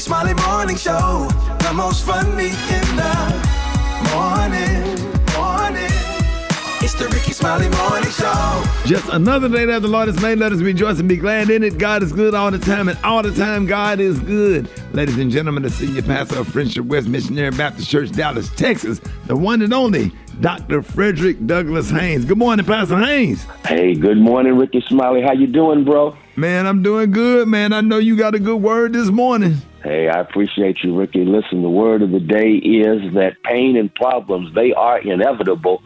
The Smiley Morning Show, the most funny in the morning, morning. It's the Rickey Smiley Morning Show. Just another day that the Lord has made. Let us rejoice and be glad in it. God is good all the time, and all the time, God is good. Ladies and gentlemen, the senior pastor of Friendship West Missionary Baptist Church, Dallas, Texas, the one and only Dr. Frederick Douglass Haynes. Good morning, Pastor Haynes. Hey, good morning, Rickey Smiley. How you doing, bro? Man, I'm doing good, man. I know you got a good word this morning. Hey, I appreciate you, Rickey. Listen, the word of the day is that pain and problems, they are inevitable,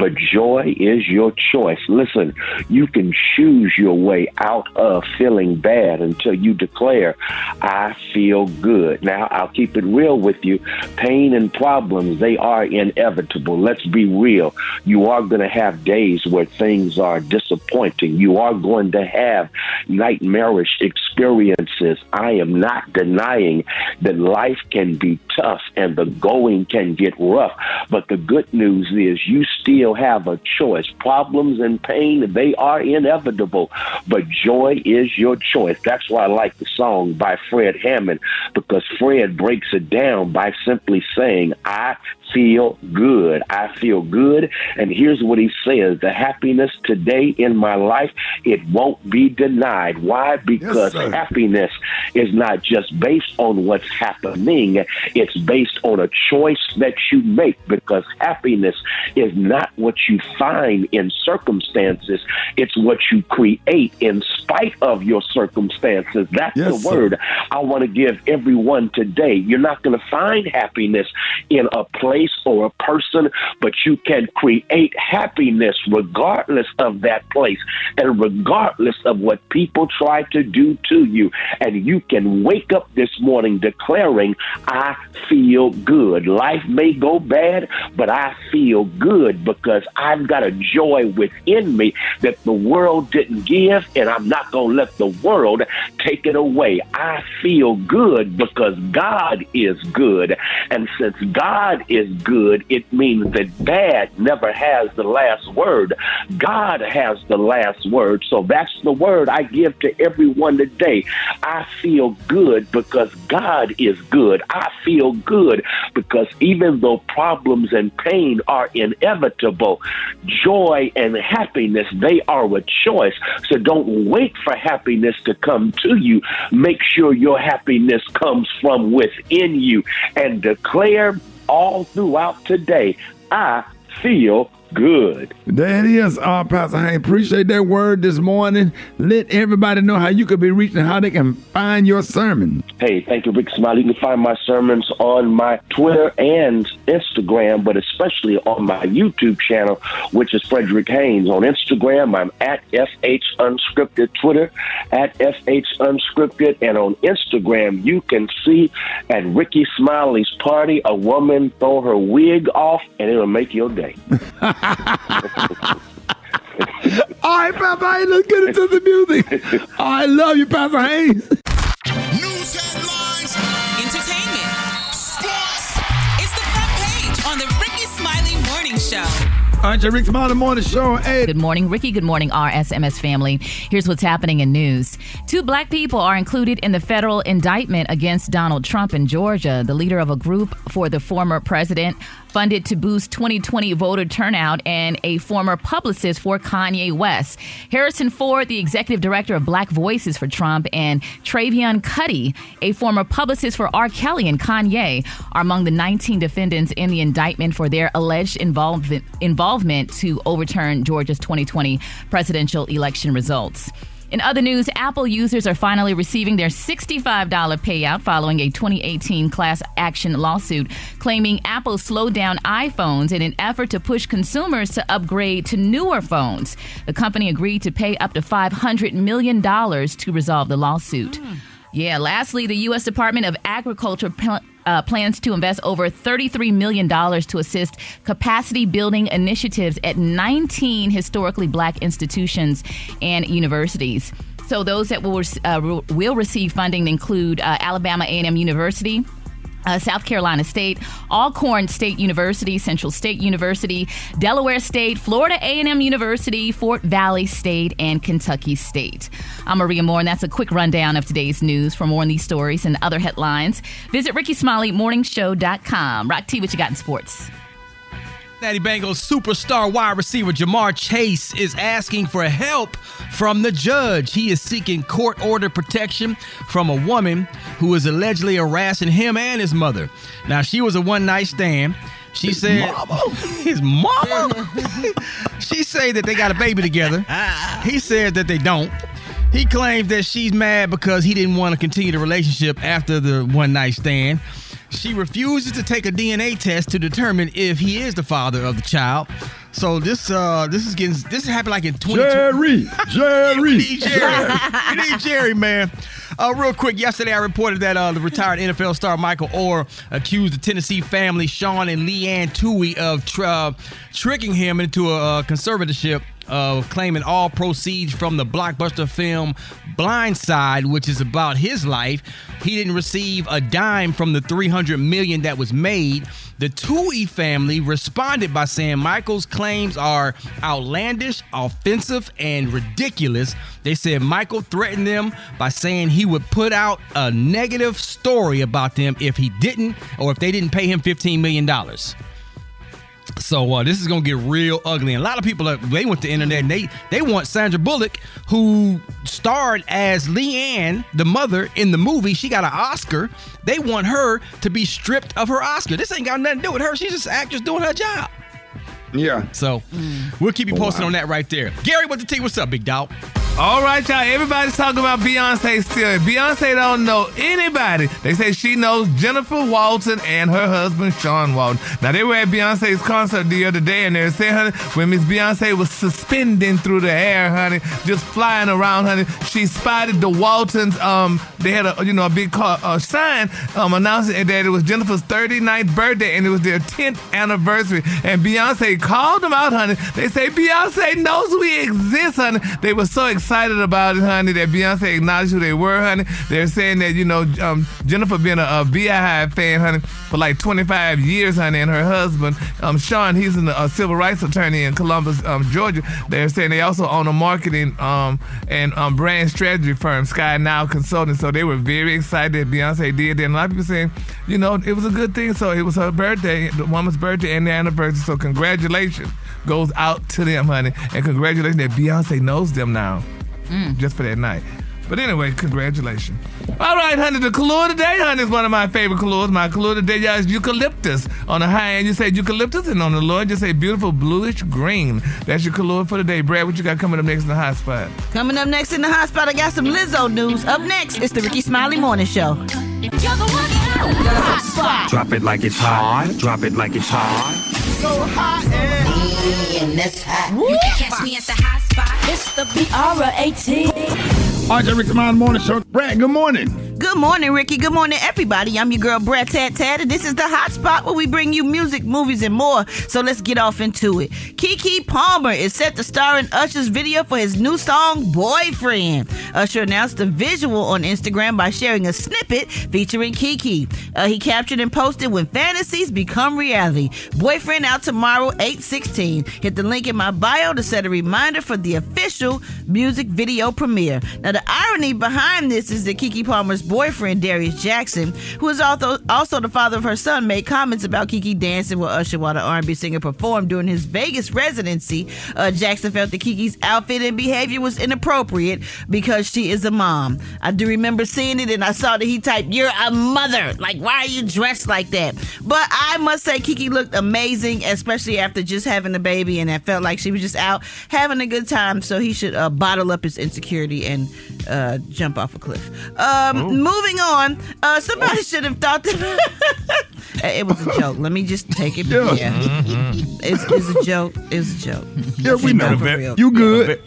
but joy is your choice. Listen, you can choose your way out of feeling bad until you declare, I feel good. Now, I'll keep it real with you. Pain and problems, they are inevitable. Let's be real. You are going to have days where things are disappointing. You are going to have nightmarish experiences. I am not denying that life can be tough and the going can get rough. But the good news is you still have a choice. Problems and pain, they are inevitable, but joy is your choice. That's why I like the song by Fred Hammond because Fred breaks it down by simply saying, I feel good. I feel good. And here's what he says the happiness today in my life, it won't be denied. Why? Because sir. happiness is not just based on what's happening, it's based on a choice that you make. Because happiness is not what you find in circumstances, it's what you create in spite of your circumstances. That's Yes, the sir. word I want to give everyone today. You're not going to find happiness in a place or a person, but you can create happiness regardless of that place and regardless of what people try to do to you. And you can wake up this morning declaring, I feel good. Life may go bad, but I feel good because I've got a joy within me that the world didn't give, and I'm not going to let the world take it away. I feel good because God is good. And since God is good, it means that bad never has the last word. God has the last word. So that's the word I give to everyone today. I feel good because God is good. I feel good because even though problems and pain are inevitable, joy and happiness, they are a choice. So don't wait for happiness to come to you. Make sure your happiness comes from within you and declare all throughout today, I feel good. That is, it is, uh, Pastor Haynes. Appreciate that word this morning. Let everybody know how you could be reaching, how they can find your sermon. Hey, thank you, Rick Smiley. You can find my sermons on my Twitter and Instagram, but especially on my YouTube channel, which is Frederick Haynes. On Instagram, I'm at FH Unscripted, Twitter at FH Unscripted, and on Instagram, you can see at Rickey Smiley's party a woman throw her wig off, and it'll make your day. All right, Pastor Haynes, let's get into the music. I love you, Pastor Haynes. News headlines, entertainment, sports. It's the front page on the Rickey Smiley Morning Show. All right, your Rick Smiley Morning Show. Hey, Good morning, Rickey. Good morning, RSMS family. Here's what's happening in news. Two black people are included in the federal indictment against Donald Trump in Georgia. The leader of a group for the former president funded to boost 2020 voter turnout and a former publicist for Kanye West. Harrison Floyd, the executive director of Black Voices for Trump, and Trevian Kutti, a former publicist for R. Kelly and Kanye, are among the 19 defendants in the indictment for their alleged involvement, involvement to overturn Georgia's 2020 presidential election results. In other news, Apple users are finally receiving their $65 payout following a 2018 class action lawsuit claiming Apple slowed down iPhones in an effort to push consumers to upgrade to newer phones. The company agreed to pay up to $500 million to resolve the lawsuit. Hmm. Yeah, lastly, the U.S. Department of Agriculture pl- uh, plans to invest over $33 million to assist capacity building initiatives at 19 historically black institutions and universities. So those that will, uh, will receive funding include uh, Alabama A&M University, uh, South Carolina State, Alcorn State University, Central State University, Delaware State, Florida A&M University, Fort Valley State, and Kentucky State. I'm Maria Moore, and that's a quick rundown of today's news. For more on these stories and other headlines, visit RickeySmileyMorningShow.com. Rock T, what you got in sports? Natty Bengals superstar wide receiver Ja'Marr Chase is asking for help from the judge. He is seeking court order protection from a woman who is allegedly harassing him and his mother. Now, she was a one night stand. She His said mama? his mama. she said that they got a baby together. He said that they don't. He claims that she's mad because he didn't want to continue the relationship after the one night stand. She refuses to take a DNA test to determine if he is the father of the child. So this uh this is getting this happened like in 20 Jerry, Jerry. need Jerry. we need Jerry, man. Uh, real quick, yesterday I reported that uh, the retired NFL star Michael Oher accused the Tennessee family, Sean and Leigh Anne Tuohy, of tr- uh, tricking him into a uh, conservatorship of claiming all proceeds from the blockbuster film Blind Side, which is about his life. He didn't receive a dime from the 300 million that was made. The Tuohy family responded by saying Michael's claims are outlandish, offensive, and ridiculous. They said Michael threatened them by saying he would put out a negative story about them if he didn't or if they didn't pay him $15 million. So uh, this is gonna get real ugly. And a lot of people are, they went to the internet and they they want Sandra Bullock, who starred as Leigh Anne, the mother in the movie. She got an Oscar. They want her to be stripped of her Oscar. This ain't got nothing to do with her. She's just an actress doing her job. Yeah. So we'll keep you posted on that right there. Gary, what the T? What's up, big dog? All right, y'all. Everybody's talking about Beyonce still. Beyonce don't know anybody. They say she knows Jennifer Walton and her husband Sean Walton. Now they were at Beyonce's concert the other day, and they're saying, honey, when Miss Beyonce was suspending through the air, honey, just flying around, honey, she spotted the Waltons. Um, they had a you know a big car, uh, sign um announcing that it was Jennifer's 39th birthday and it was their 10th anniversary. And Beyonce called them out, honey. They say Beyonce knows we exist, honey. They were so excited about it, honey, that Beyonce acknowledged who they were, honey. They're saying that, you know, um, Jennifer been a, a BeyHive fan, honey, for like 25 years, honey, and her husband, um, Sean, he's an, a civil rights attorney in Columbus, um, Georgia. They're saying they also own a marketing um, and um, brand strategy firm, Sky Now Consulting. So they were very excited that Beyonce did that. And a lot of people saying, you know, it was a good thing. So it was her birthday, the woman's birthday and the anniversary. So congratulations goes out to them, honey. And congratulations that Beyonce knows them now Mm. just for that night. But anyway, congratulations. All right, honey, the color today, honey, is one of my favorite colors. My color today, y'all, is eucalyptus. On the high end, you say eucalyptus, and on the low end, you say beautiful bluish green. That's your color for today. Brat, what you got coming up next in the hot spot? Coming up next in the hot spot, I got some Lizzo news. Up next, it's the Rickey Smiley Morning Show. You're the one and hot spot. Drop it like it's hot. Drop it like it's hot. So hot and You can catch me at the hot spot. It's the B-R-A-T. All right, Rickey Smiley Morning Show. Brat, good morning. Good morning, Rickey. Good morning, everybody. I'm your girl, Brat Tat Tat, and this is the hot spot where we bring you music, movies, and more. So let's get off into it. Keke Palmer is set to star in Usher's video for his new song, Boyfriend. Usher announced the visual on Instagram by sharing a snippet featuring Keke. Uh, he captured and posted when fantasies become reality. Boyfriend out tomorrow, 816. Hit the link in my bio to set a reminder for the official music video premiere. Now, the irony behind this is that Keke Palmer's boyfriend Darius Jackson, who is also also the father of her son, made comments about Keke dancing with Usher while the R&B singer performed during his Vegas residency. Uh, Jackson felt that Keke's outfit and behavior was inappropriate because she is a mom. I do remember seeing it, and I saw that he typed, "You're a mother. Like, why are you dressed like that?" But I must say, Keke looked amazing, especially after just having a baby, and I felt like she was just out having a good time. So he should uh, bottle up his insecurity and uh, jump off a cliff. Um, moving on, uh, somebody should have thought that it was a joke. Let me just take it. Yeah. Yeah, it's, it's a joke. It's a joke. Yeah, we know. For real. You good?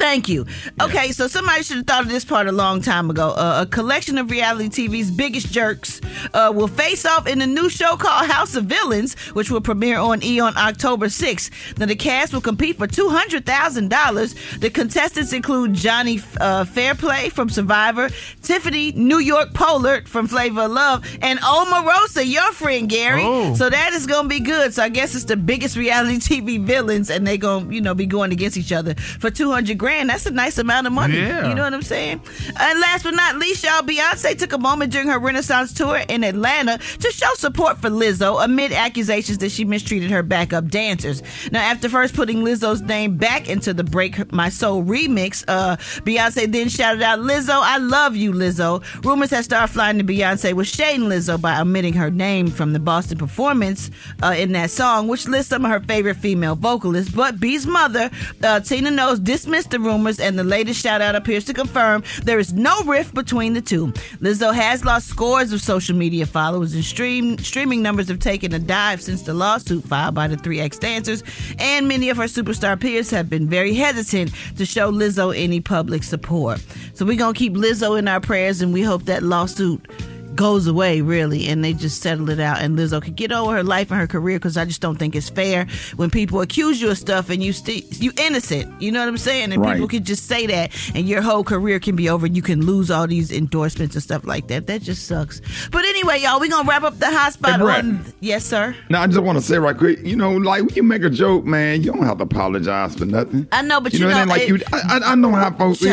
Thank you. Okay, so somebody should have thought of this part a long time ago. Uh, a collection of reality TV's biggest jerks uh, will face off in a new show called House of Villains, which will premiere on E on October 6th. Now, the cast will compete for $200,000. The contestants include Johnny uh, Fairplay from Survivor, Tiffany New York Pollard from Flavor of Love, and Omarosa, your friend Gary. Oh. So that is going to be good. So I guess it's the biggest reality TV villains, and they're going to, you know, be going against each other for 200 grand. That's a nice amount of money. Yeah. You know what I'm saying? And last but not least, y'all, Beyonce took a moment during her Renaissance tour in Atlanta to show support for Lizzo amid accusations that she mistreated her backup dancers. Now, after first putting Lizzo's name back into the Break My Soul remix, uh, Beyonce then shouted out, Lizzo, I love you, Lizzo. Rumors have started flying to Beyonce was shading Lizzo by omitting her name from the Boston performance uh, in that song, which lists some of her favorite female vocalists. But B's mother, uh, Tina Knowles, dismissed the rumors, and the latest shout out appears to confirm there is no rift between the two. Lizzo has lost scores of social media followers, and stream streaming numbers have taken a dive since the lawsuit filed by the three ex dancers. And many of her superstar peers have been very hesitant to show Lizzo any public support. So we're gonna keep Lizzo in our prayers, and we hope that lawsuit goes away really and they just settle it out. And Lizzo could get over her life and her career because I just don't think it's fair when people accuse you of stuff and you sti you innocent. You know what I'm saying? And Right. people can just say that and your whole career can be over and you can lose all these endorsements and stuff like that. That just sucks. But anyway y'all we gonna wrap up the hot spot Hey, on yes sir? Now, I just want to say right quick, you know, like when you make a joke, man, you don't have to apologize for nothing. I know but You you, know, know, it like you. I, I- know how folks is,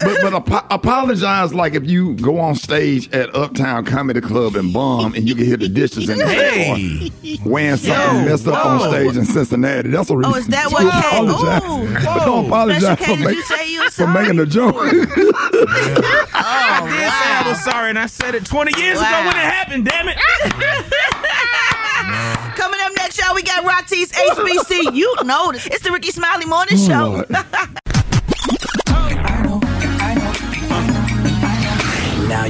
but but apo- apologize like if you go on stage at Uptown Comedy Club and bomb, and you can hear the dishes in the Hey. floor wearing something Yo, messed up on stage in Cincinnati. That's a reason. Oh, is that what Kay- apologize. Ooh. But don't apologize Special for, make- you say you were for making a joke. I oh, did say I was sorry, and I said it 20 years ago when it happened. Damn it! coming up next y'all we got Rock T's HBC you know this. it's the Rickey Smiley Morning oh, Show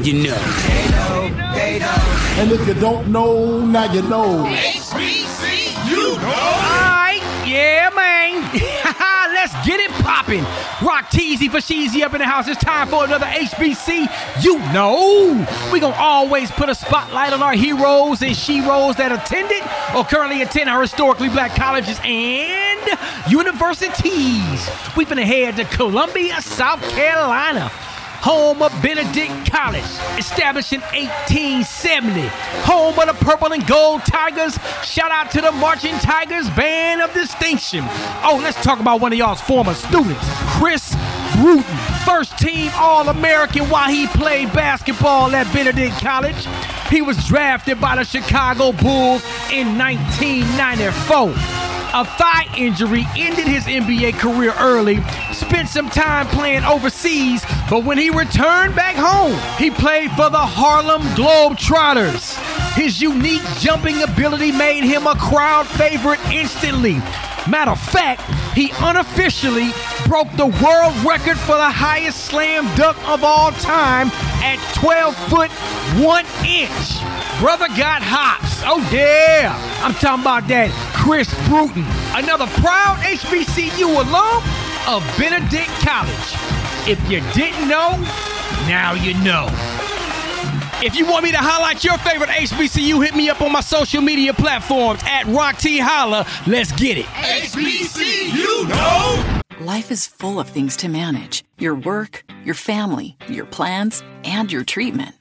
you know. And if you don't know, now you know. HBC, you know. Alright, yeah, man. Let's get it popping. Rock Teasy for Sheezy up in the house. It's time for another HBC. You know, we gonna always put a spotlight on our heroes and sheroes that attended or currently attend our historically black colleges and universities. We finna head to Columbia, South Carolina home of Benedict College, established in 1870, home of the Purple and Gold Tigers. Shout out to the Marching Tigers Band of Distinction. Oh, let's talk about one of y'all's former students, Chris Bruton, first team All American while he played basketball at Benedict College. He was drafted by the Chicago Bulls in 1994. A thigh injury ended his NBA career early, spent some time playing overseas, but when he returned back home, he played for the Harlem Globetrotters. His unique jumping ability made him a crowd favorite instantly. Matter of fact, he unofficially broke the world record for the highest slam dunk of all time at 12 foot 1 inch. Brother got hops. Oh, yeah. I'm talking about that Chris Bruton, another proud HBCU alum of Benedict College. If you didn't know, now you know. If you want me to highlight your favorite HBCU, hit me up on my social media platforms at Rock T Holla. Let's get it. HBCU, you know. Life is full of things to manage your work, your family, your plans, and your treatment.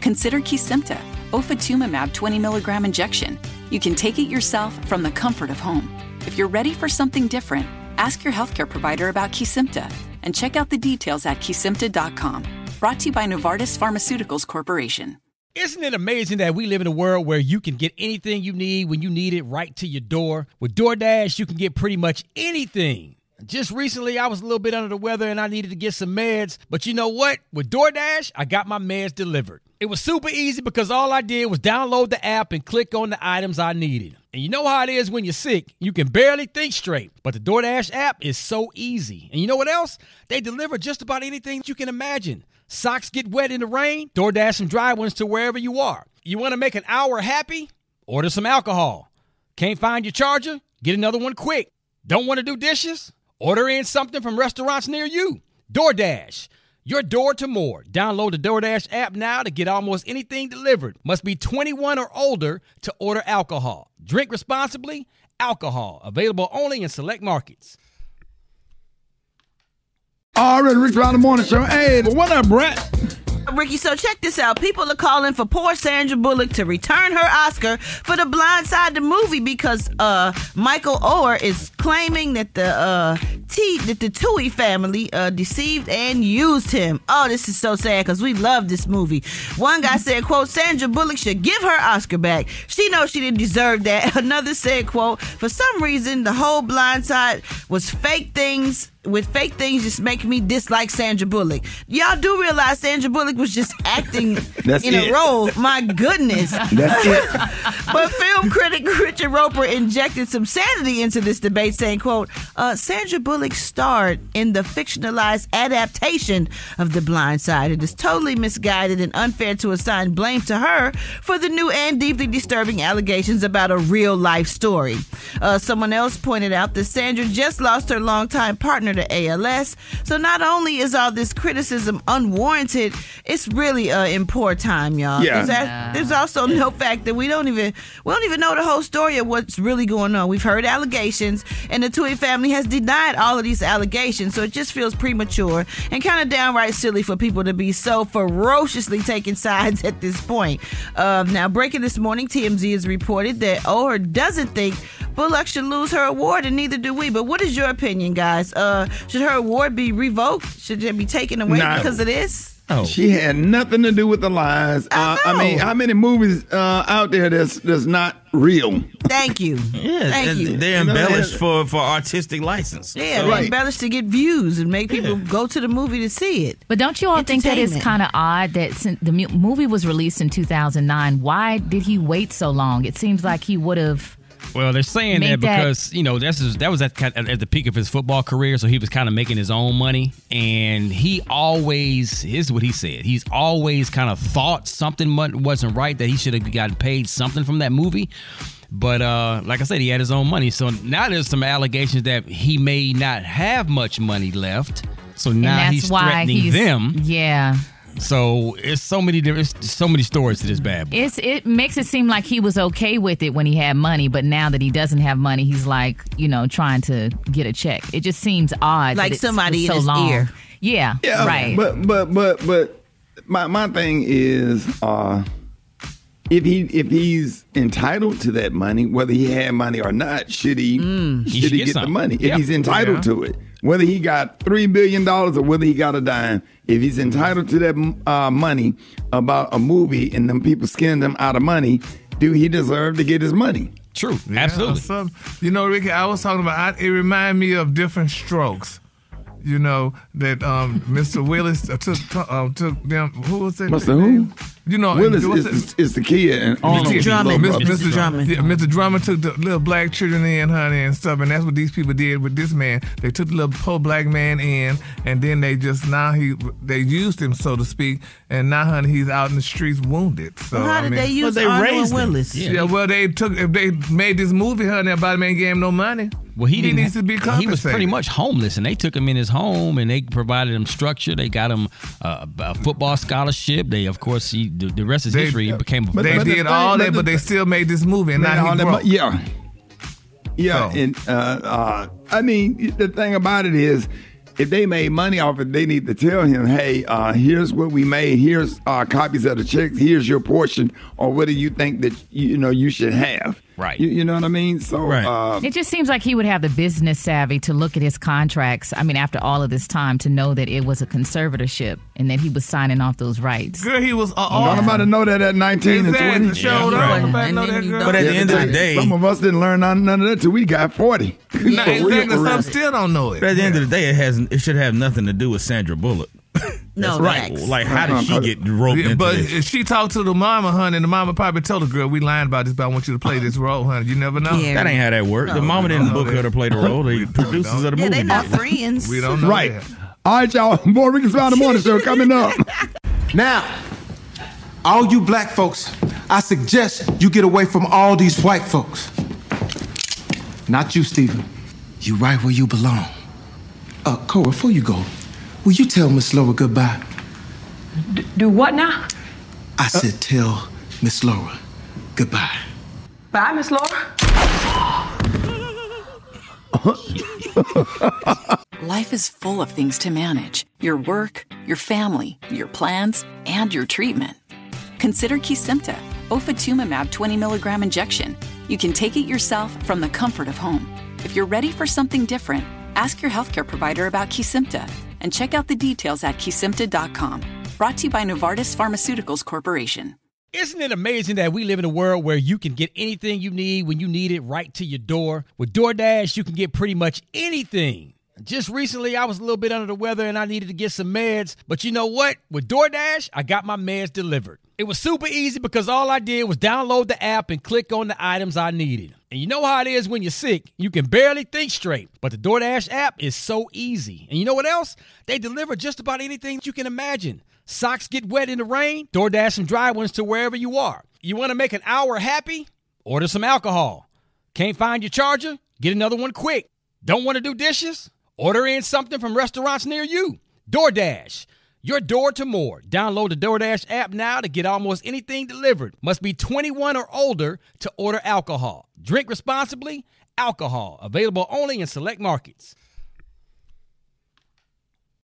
Consider Kesimpta, ofatumumab 20 milligram injection. You can take it yourself from the comfort of home. If you're ready for something different, ask your healthcare provider about Kesimpta and check out the details at kesimpta.com. Brought to you by Novartis Pharmaceuticals Corporation. Isn't it amazing that we live in a world where you can get anything you need when you need it right to your door? With DoorDash, you can get pretty much anything. Just recently, I was a little bit under the weather and I needed to get some meds. But you know what? With DoorDash, I got my meds delivered. It was super easy because all I did was download the app and click on the items I needed. And you know how it is when you're sick, you can barely think straight. But the DoorDash app is so easy. And you know what else? They deliver just about anything you can imagine. Socks get wet in the rain, DoorDash some dry ones to wherever you are. You want to make an hour happy? Order some alcohol. Can't find your charger? Get another one quick. Don't want to do dishes? Order in something from restaurants near you. DoorDash. Your door to more. Download the DoorDash app now to get almost anything delivered. Must be 21 or older to order alcohol. Drink responsibly. Alcohol available only in select markets. All right, Rich Round the Morning Show. Hey, what up, Brat? Rickey, so check this out. People are calling for poor Sandra Bullock to return her Oscar for The Blind Side, the movie, because uh, Michael Oher is claiming that the uh, T that the Tuohy family uh, deceived and used him. Oh, this is so sad because we love this movie. One guy said, "quote Sandra Bullock should give her Oscar back. She knows she didn't deserve that." Another said, "quote For some reason, the whole Blind Side was fake things." With fake things just make me dislike Sandra Bullock. Y'all do realize Sandra Bullock was just acting in it. a role. My goodness. That's it. but film critic Richard Roeper injected some sanity into this debate, saying, quote, uh, Sandra Bullock starred in the fictionalized adaptation of The Blind Side. It is totally misguided and unfair to assign blame to her for the new and deeply disturbing allegations about a real life story. Uh, someone else pointed out that Sandra just lost her longtime partner to ALS. So not only is all this criticism unwarranted, it's really uh, in poor time, y'all. Yeah. There's, a- there's also no fact that we don't even we don't even know the whole story of what's really going on. We've heard allegations, and the Tuohy family has denied all of these allegations. So it just feels premature and kind of downright silly for people to be so ferociously taking sides at this point. Um, now, breaking this morning, TMZ has reported that Oher doesn't think Bullock should lose her award, and neither do we. But what is your opinion, guys? Uh, should her award be revoked? Should it be taken away No. because of this? Oh. She had nothing to do with the lies. Uh, I mean, how many movies uh, out there that's that's not real? Thank you. Yeah, Thank you. they're You know, embellished yeah. for, for artistic license. Yeah, So- they embellish to get views and make people go to the movie to see it. But don't you all think that it's kind of odd that since the movie was released in 2009, why did he wait so long? It seems like he would have. Well, they're saying Make that that- because you know that's his, that was at, at the peak of his football career, so he was kind of making his own money, and he always here's what he said: he's always kind of thought something wasn't right that he should have gotten paid something from that movie. But uh, like I said, he had his own money, so now there's some allegations that he may not have much money left. So now he's why threatening he's. them. Yeah. So it's so many there's so many stories to this bad boy. It's it makes it seem like he was okay with it when he had money, but now that he doesn't have money, he's like, you know, trying to get a check. It just seems odd. Like it's- somebody it's in so his long. ear. Yeah, Yeah, right. But but but but my my thing is, uh, if he if he's entitled to that money, whether he had money or not, should he Mm. should He he, should get get the some. money? If he's entitled Yeah. to it, whether he got three billion dollars or whether he got a dime, if he's entitled to that uh, money about a movie and them people skinned him out of money, do he deserve to get his money? True, Yeah, some- you know, Rickey, I was talking about. I, it reminded me of different strokes. You know that um, Mr. Willis uh, took uh, took them. Who was it? Mr. Who? You know, Willis what's is, it? is the kid and Arnold. Mr. Drummond. Mr. Mr. Drummond. Yeah, Mr. Drummond took the little black children in, honey, and stuff, and that's what these people did with this man. They took the little poor black man in, and then they just now he they used him, so to speak, and now, honey, he's out in the streets wounded. So Well, how I did mean, they use Arnold and Willis? Yeah. well, they took if they made this movie, honey, everybody man gave him no money. Well, he, didn't. needs to be compensated. He was pretty much homeless, and they took him in his home, and they provided him structure. They got him uh, a football scholarship. They, of course, he, the, the rest is They- history. He became. A, They did all that, but they still made this movie, and Made now all he that broke. mo- yeah. Yeah, So- and uh, uh, I mean, the thing about it is, if they made money off it, they need to tell him, "Hey, uh, here's what we made. Here's uh, copies of the checks. Here's your portion, or what do you think that you know you should have?" Right. You, you know what I mean? So, uh, It just seems like he would have the business savvy to look at his contracts. I mean, after all of this time, to know that it was a conservatorship and that he was signing off those rights. Girl, he was. Uh, don't nobody know that at 19 Exactly. and 20. Showed up. Nobody know that girl. But at the end of the day, Some of us didn't learn none, none of that till we got 40. Nah, For real, exactly. Some still don't know it. But at the end of the day, it has it should have nothing to do with Sandra Bullock. No, right. facts. Like, how did she get roped Yeah, into but this? if she talked to the mama, honey, and the mama probably told the girl, "We lying about this, but I want you to play this role, honey." You never know. Yeah. That ain't how that worked. the mama didn't book her to play the role. The producers of the Yeah, movie. they not did. friends. We don't know. Right. that. All right, y'all. More Ricky Smile in the Morning Show coming up. Now, all you black folks, I suggest you get away from all these white folks. Not you, Stephen. You right where you belong. Uh, Cora, before you go, will you tell Miss Laura goodbye? Do what now? I said tell Miss Laura goodbye. Bye, Miss Laura. Life is full of things to manage your work, your family, your plans, and your treatment. Consider Kesimpta, ofatumumab 20 milligram injection. You can take it yourself from the comfort of home. If you're ready for something different, ask your healthcare provider about Kesimpta and check out the details at kesimpta.com. Brought to you by Novartis Pharmaceuticals Corporation. Isn't it amazing that we live in a world where you can get anything you need when you need it right to your door? With DoorDash, you can get pretty much anything. Just recently, I was a little bit under the weather and I needed to get some meds. But you know what? With DoorDash, I got my meds delivered. It was super easy because all I did was download the app and click on the items I needed. And you know how it is when you're sick, you can barely think straight. But the DoorDash app is so easy. And you know what else? They deliver just about anything you can imagine. Socks get wet in the rain, DoorDash some dry ones to wherever you are. You want to make an hour happy? Order some alcohol. Can't find your charger? Get another one quick. Don't want to do dishes? Order in something from restaurants near you. DoorDash. Your door to more. Download the DoorDash app now to get almost anything delivered. Must be 21 or older to order alcohol. Drink responsibly. Alcohol available only in select markets.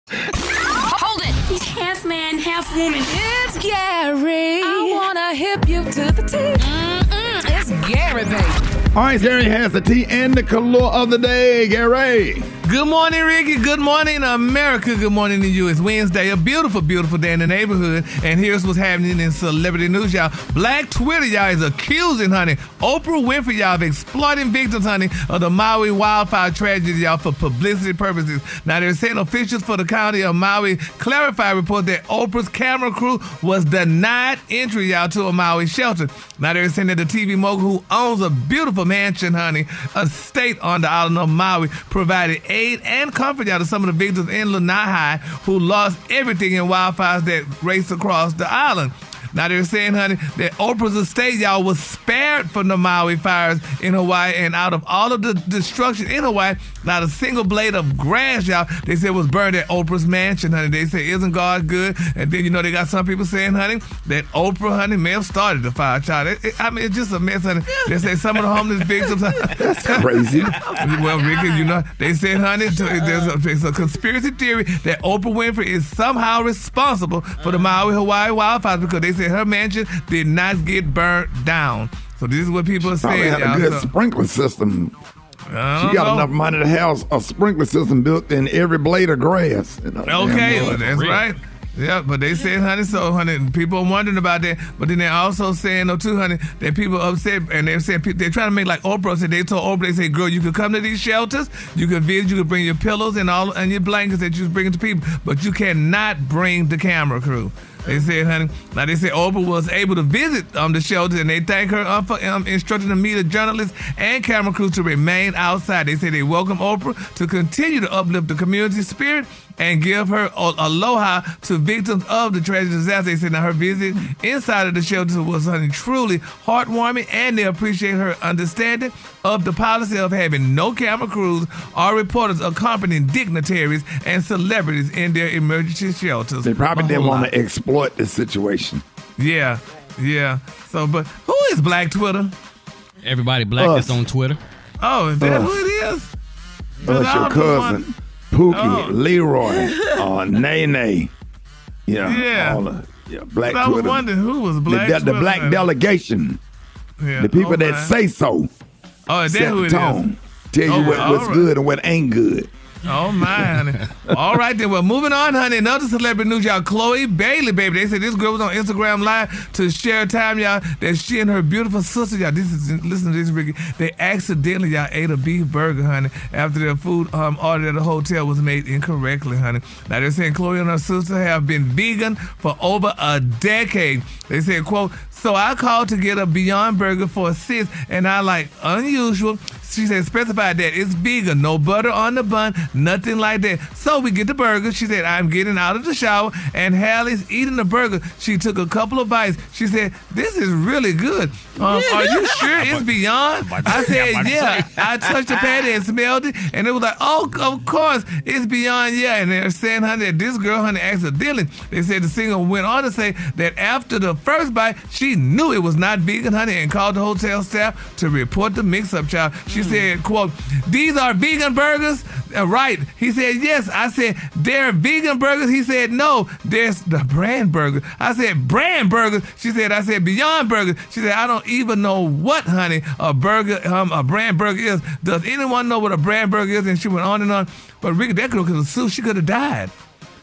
Hold it. He's half man, half woman. It's Gary. I wanna hip you to the T. Mm-mm, it's Gary, baby. All right, Gary has the tea and the color of the day. Gary. Good morning, Rickey. Good morning, America. Good morning to you. It's Wednesday, a beautiful, beautiful day in the neighborhood. And here's what's happening in celebrity news, y'all. Black Twitter, y'all, is accusing, honey, Oprah Winfrey, y'all, of exploiting victims, honey, of the Maui wildfire tragedy, y'all, for publicity purposes. Now, they're saying officials for the county of Maui clarified report that Oprah's camera crew was denied entry, y'all, to a Maui shelter. Now, they're saying that the TV mogul who owns a beautiful mansion, honey, a state on the island of Maui, provided aid and comfort y'all to some of the victims in Lanai who lost everything in wildfires that raced across the island. Now they're saying, honey, that Oprah's estate, y'all, was spared from the Maui fires in Hawaii, and out of all of the destruction in Hawaii, not a single blade of grass, y'all, they said was burned at Oprah's mansion, honey. They say, isn't God good? And then you know they got some people saying, honey, that Oprah, honey, may have started the fire, child. It- it- I mean, it's just a mess, honey. They say some of the homeless victims. That's crazy. well, Rickey, you know, they said, honey, there's a, there's a conspiracy theory that Oprah Winfrey is somehow responsible for the Maui, Hawaii wildfires because they said her mansion did not get burned down. So this is what people are Probably saying. had a good So- sprinkler system. I She got know. enough money to have a sprinkler system built in every blade of grass. you know, Okay, well, boy. that's right. Yeah, but they said, honey, so, honey, people are wondering about that. But then they're also saying, though, too, honey, that people are upset and they're saying, pe- they're trying to make like Oprah said. They told Oprah, they say, girl, you could come to these shelters, you could visit, you could bring your pillows and all and your blankets that you was bringing to people, but you cannot bring the camera crew. They said, honey, now they said Oprah was able to visit um, the shelter and they thank her um, for um, instructing the media journalists and camera crews to remain outside. They say they welcome Oprah to continue to uplift the community spirit and give her a- aloha to victims of the tragic disaster. They said now her visit inside of the shelter was honey, truly heartwarming and they appreciate her understanding of the policy of having no camera crews or reporters accompanying dignitaries and celebrities in their emergency shelters. They probably didn't want to exploit the situation. Yeah, yeah. So, but who is Black Twitter? Everybody black Us. that's on Twitter. Oh, is that Us. who it is? Us, your was cousin, Pookie, Oh. Leroy, uh, Nene. Yeah, Yeah. all the yeah, Black But I was wondering who was The, Black de- the black delegation. Yeah. The people Oh, that say so. Oh, is that set who the it is? tone. Tell Oh, you what, what's right. good and what ain't good. Oh my, honey. All right then. Well, moving on, honey. Another celebrity news, y'all. Chloe Bailey, baby. They said this girl was on Instagram Live to share time, y'all, that she and her beautiful sister, y'all. This is listen to this, Rickey. They accidentally, y'all, ate a beef burger, honey, after their food um order at the hotel was made incorrectly, honey. Now they're saying Chloe and her sister have been vegan for over a decade. They said, quote. So I called to get a Beyond Burger for a sis, and I like unusual. She said specify that it's vegan, no butter on the bun, nothing like that. So we get the burger. She said I'm getting out of the shower, and Halle's eating the burger. She took a couple of bites. She said this is really good. Um, are you sure it's Beyond? I said yeah. I touched the patty and smelled it, and it was like oh of course it's Beyond yeah. And they're saying honey that this girl honey accidentally. They said the singer went on to say that after the first bite she knew it was not vegan honey and called the hotel staff to report the mix-up child. She said quote these are vegan burgers? Uh, right. He said yes. I said they're vegan burgers? He said no there's the brand burger I said brand burgers? She said I said beyond burgers. She said I don't even know what honey a burger um a brand burger is. Does anyone know what a brand burger is? And she went on and on. But Rickey that girl could have sued. She could have died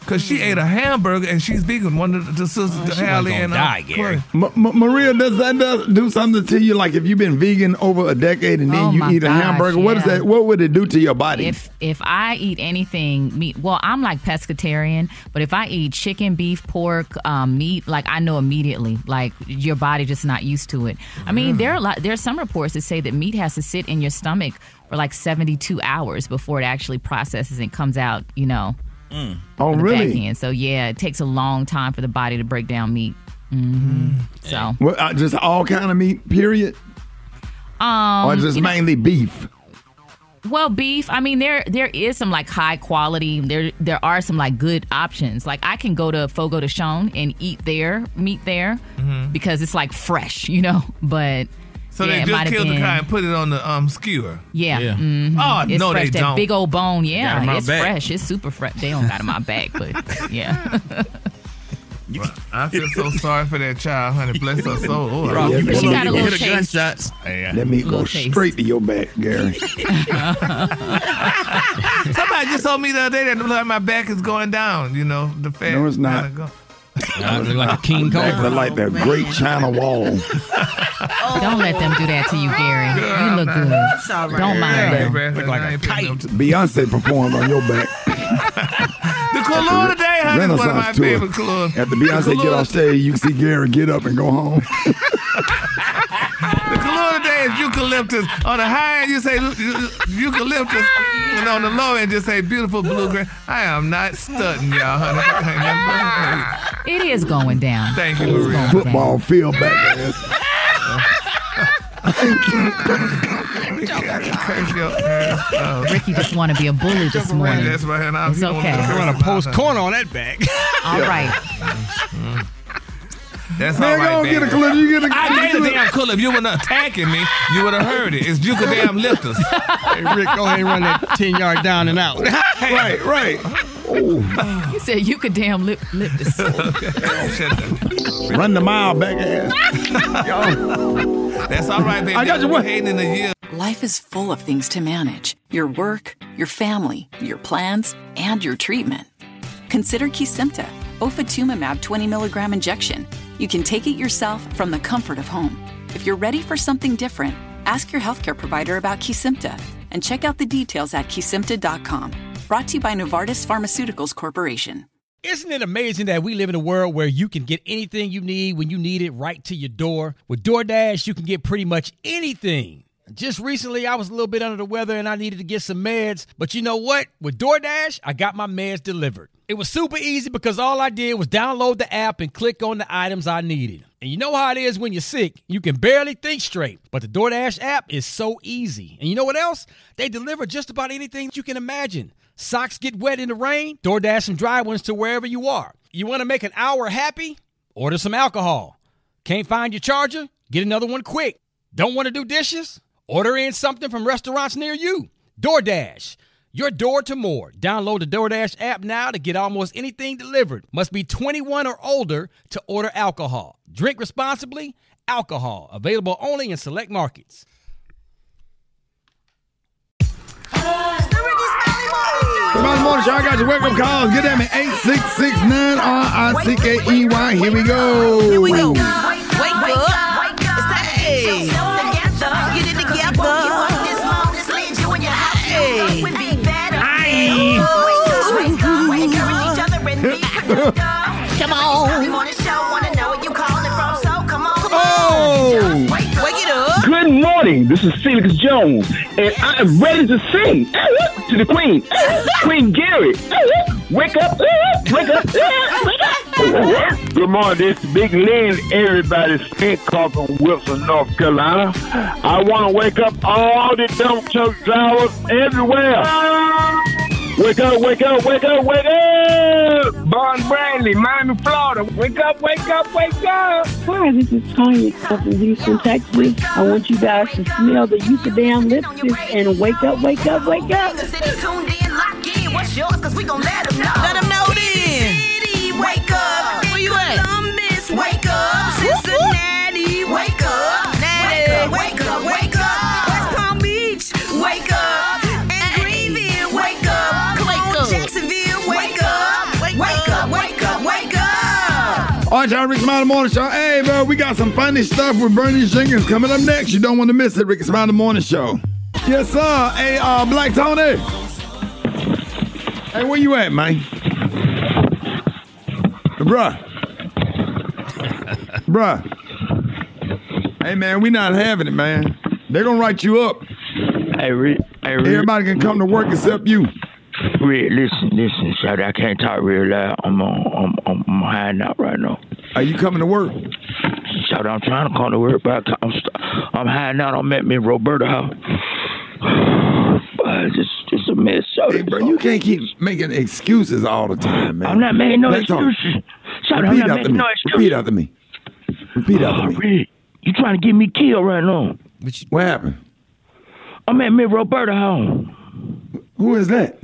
Cause she ate a hamburger and she's vegan. One of the, the sisters, she wasn't Halle and die, um, Gary. Chloe. M- M- Maria, does that does, do something to you? Like if you've been vegan over a decade and then Oh, you my eat a gosh, hamburger, what is that? What would it do to your body? If if I eat anything meat, well, I'm like pescatarian, but if I eat chicken, beef, pork, um, meat, like I know immediately, like your body just not used to it. I mean, there are a lot. There are some reports that say that meat has to sit in your stomach for like 72 hours before it actually processes and comes out. You know. Oh, really? Back end. So yeah, it takes a long time for the body to break down meat. hmm So, Well, uh, just all kind of meat, period, um, or just you know- mainly beef. Well, beef. I mean, there there is some like high quality. There there are some like good options. Like I can go to Fogo de Chão and eat their meat there because it's like fresh, you know. But So yeah, they just might have killed the been- guy and put it on the um skewer. Yeah. Yeah. mhm. Oh, it's no, fresh. they that don't. big old bone. Yeah, it's back. fresh. It's super fresh. They don't got 'em out back, but yeah. Well, I feel so sorry for that child, honey. Bless her soul. Oh, Rob, I- you But she pull got a up, little you taste. gunshots. Let me go taste. straight to your back, Gary. Somebody just told me the other day that my back is going down. You know, the fat. No, it's not. Gotta. I look like a king Back cobra. look like that oh, great China wall. Don't let them do that to you, Gary. Oh, you look good. It's all right. Don't mind Yeah, them. man, Look like I a ain't kite. Beyonce performed on your back. The Kalua today, honey, is one of my Renaissance tour. favorite Kalua. After Beyonce get off stage, you can see Gary get up and go home. The Kalua today is eucalyptus. On the high end, you say eucalyptus, and on the low end, just say beautiful bluegrass. I am not stunting, y'all, honey. Ain't nothing but- It is going down. Thank you, Maria. Football field back ass. Curse your ass out. Rickey just want to be a bully this morning. That's right, and I'm It's okay. I want to post corner on that back. All right. Mm. That's Man, all right, go baby. get a clip. You get a I clip. made a damn cool. If you weren't attacking me, you would have heard it. It's Juka damn lifters. Hey, Rick, go ahead and run that 10 yard down and out. Right, right. Oh, You said you could damn lip lip this. Run the mile back ass. That's all right, baby. I got you. We're What? hating in the year. Life is full of things to manage your work, your family, your plans, and your treatment. Consider Kesimpta, ofatumumab 20 milligram injection. You can take it yourself from the comfort of home. If you're ready for something different, ask your healthcare provider about Kesimpta and check out the details at kesimpta.com. Brought to you by Novartis Pharmaceuticals Corporation. Isn't it amazing that we live in a world where you can get anything you need when you need it right to your door? With DoorDash, you can get pretty much anything. Just recently, I was a little bit under the weather and I needed to get some meds. But you know what? With DoorDash, I got my meds delivered. It was super easy because all I did was download the app and click on the items I needed. And you know how it is when you're sick, you can barely think straight. But the DoorDash app is so easy. And you know what else? They deliver just about anything you can imagine. Socks get wet in the rain, DoorDash some dry ones to wherever you are. You want to make an hour happy? Order some alcohol. Can't find your charger? Get another one quick. Don't want to do dishes? Order in something from restaurants near you. DoorDash. Your door to more. Download the DoorDash app now to get almost anything delivered. Must be 21 or older to order alcohol. Drink responsibly. alcohol. Available only in select markets. Tomorrow morning show, I got your wake up calls. Get at me 8669 R-I-C-K-E-Y. Here we go. Here we go. Wake up. Come on. Oh. Wake it up. Good morning. This is Felix Jones, and I am ready to sing to the Queen, Queen Gary. Wake up, wake up, wake up. Good morning. This is Big Lynn. Everybody's spent call from Wilson, North Carolina. I want to wake up all the dump truck drivers everywhere. Wake up, wake up, wake up, wake up! Bon Bradley, Miami, Florida. Wake up, wake up, wake up! Hi, this is Tanya from Houston, Texas. I want you guys to smell the Eucadam lipstick and wake up, wake up, wake up. What's yours? Cause we gon' let All right, y'all, Rickey Smiley Morning Show. Hey, bro, we got some funny stuff with Bernie Jenkins coming up next. You don't want to miss it, Rickey Smiley Morning Show. Yes, sir. Hey, uh, Black Tony. Hey, where you at, man? Bruh. Bruh. Hey, man, we not having it, man. They're going to write you up. Hey, Rick. Hey, Rick. Everybody can come to work except you. Rick, listen, listen, shout I can't talk real loud. I'm on, I'm, I'm, I'm hiding out right now. Are you coming to work? Shout I'm trying to come to work, but I'm, st- I'm hiding out. I'm at me Roberta house. It's just, just a mess. Hey, bro, you can't keep making excuses all the time, man. I'm not making no Tony, excuses. Shout I'm not making me. no excuses. Repeat after me. Repeat after me. Rick, you trying to get me killed right now? What happened? I'm at Miss Roberta home. Who is that?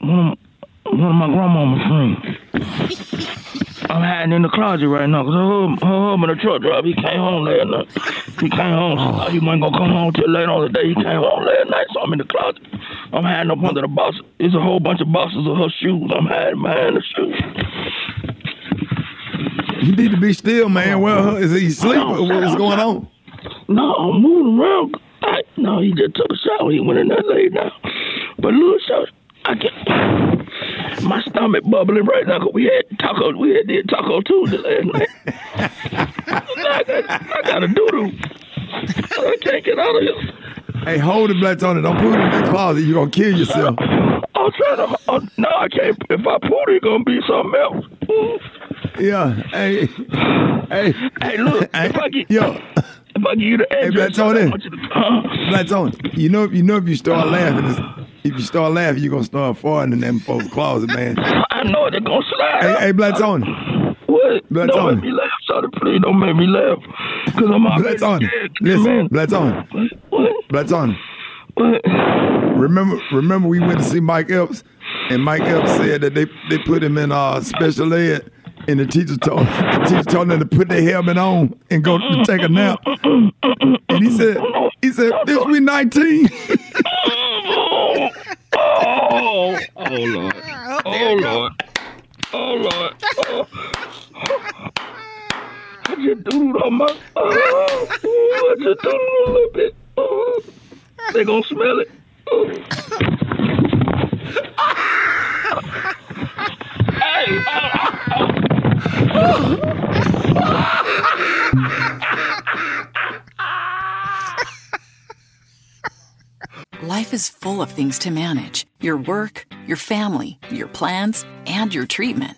One, one of my grandmama's friends. I'm hiding in the closet right now because her, husband- her husband, a truck driver, he came home last night. He came home. Oh, so he wasn't going to come home till later on the day. He came home last night, so I'm in the closet. I'm hiding up under the box. There's a whole bunch of boxes of her shoes. I'm hiding behind the shoes. You need to be still, man. Well, is he sleeping? What's going on? No, I'm moving around. I, no, he just took a shower. He went in there laid down. But look, I get my stomach bubbling right now because we had taco. We had did taco Tuesday last night. I got, I got a doodle. I can't get out of here. Hey, hold it, Black Tony. Don't put it in the closet. You're going to kill yourself. I'm trying to. Uh, no, I can't. If I put it, it's gonna be something else. Yeah. Hey. Hey. Hey, look. If I get, Yo. if I give you the Hey, Black Tony. to. Huh? Black Tony. You know, you know, if you start laughing, if you start laughing, you're going to start farting in them folks' closet, man. I know they're gonna slide. Hey, hey, Black Tony. What? Black don't Tony. make me laugh, Shawty. Please don't make me laugh. Because I'm Black already Tony. scared. Listen, Man. Black Tony. What? Black Tony. What? Remember, remember, we went to see Mike Epps, and Mike Epps said that they they put him in uh, special ed, and the teacher told the teacher told them to put their helmet on and go to take a nap. And he said, he said, this we 19. Oh, oh, oh, oh Lord. Oh, Lord. Oh, Lord. Oh. I just doodled on my. Oh, I just doodled a little bit. Oh, they gonna smell it. Oh. hey, oh, Life is full of things to manage your work, your family, your plans, and your treatment.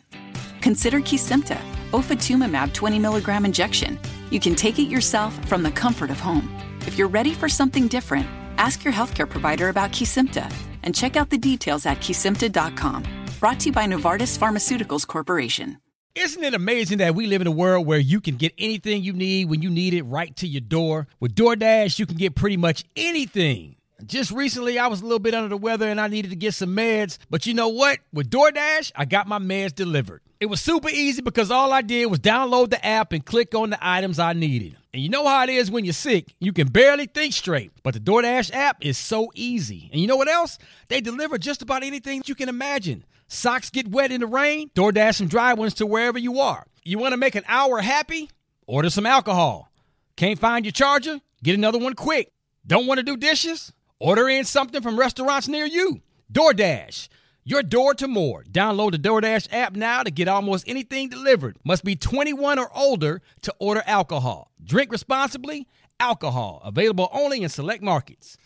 Consider Kesimpta, ofatumumab 20 milligram injection. You can take it yourself from the comfort of home. If you're ready for something different, ask your healthcare provider about Kesimpta and check out the details at kesimpta.com. Brought to you by Novartis Pharmaceuticals Corporation. Isn't it amazing that we live in a world where you can get anything you need when you need it right to your door? With DoorDash, you can get pretty much anything. Just recently, I was a little bit under the weather and I needed to get some meds. But you know what? With DoorDash, I got my meds delivered. It was super easy because all I did was download the app and click on the items I needed. And you know how it is when you're sick. You can barely think straight. But the DoorDash app is so easy. And you know what else? They deliver just about anything you can imagine. Socks get wet in the rain? DoorDash some dry ones to wherever you are. You want to make an hour happy? Order some alcohol. Can't find your charger? Get another one quick. Don't want to do dishes? Order in something from restaurants near you. DoorDash. Your door to more. Download the DoorDash app now to get almost anything delivered. Must be 21 or older to order alcohol. Drink responsibly. Alcohol available only in select markets.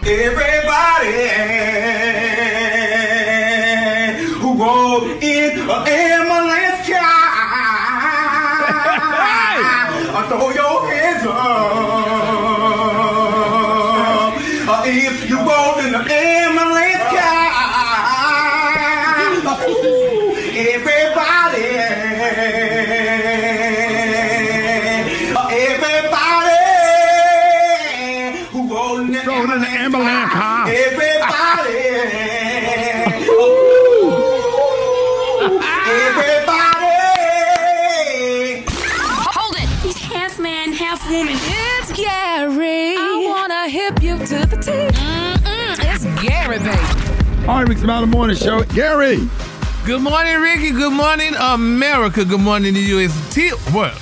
Everybody who rode in an ambulance car, throw your hands up. Uh, to the T. Mm-mm, it's Gary, baby. All right, Rick Smiley Morning Show. Gary. Good morning, Rickey. Good morning, America. Good morning to you. It's T- what?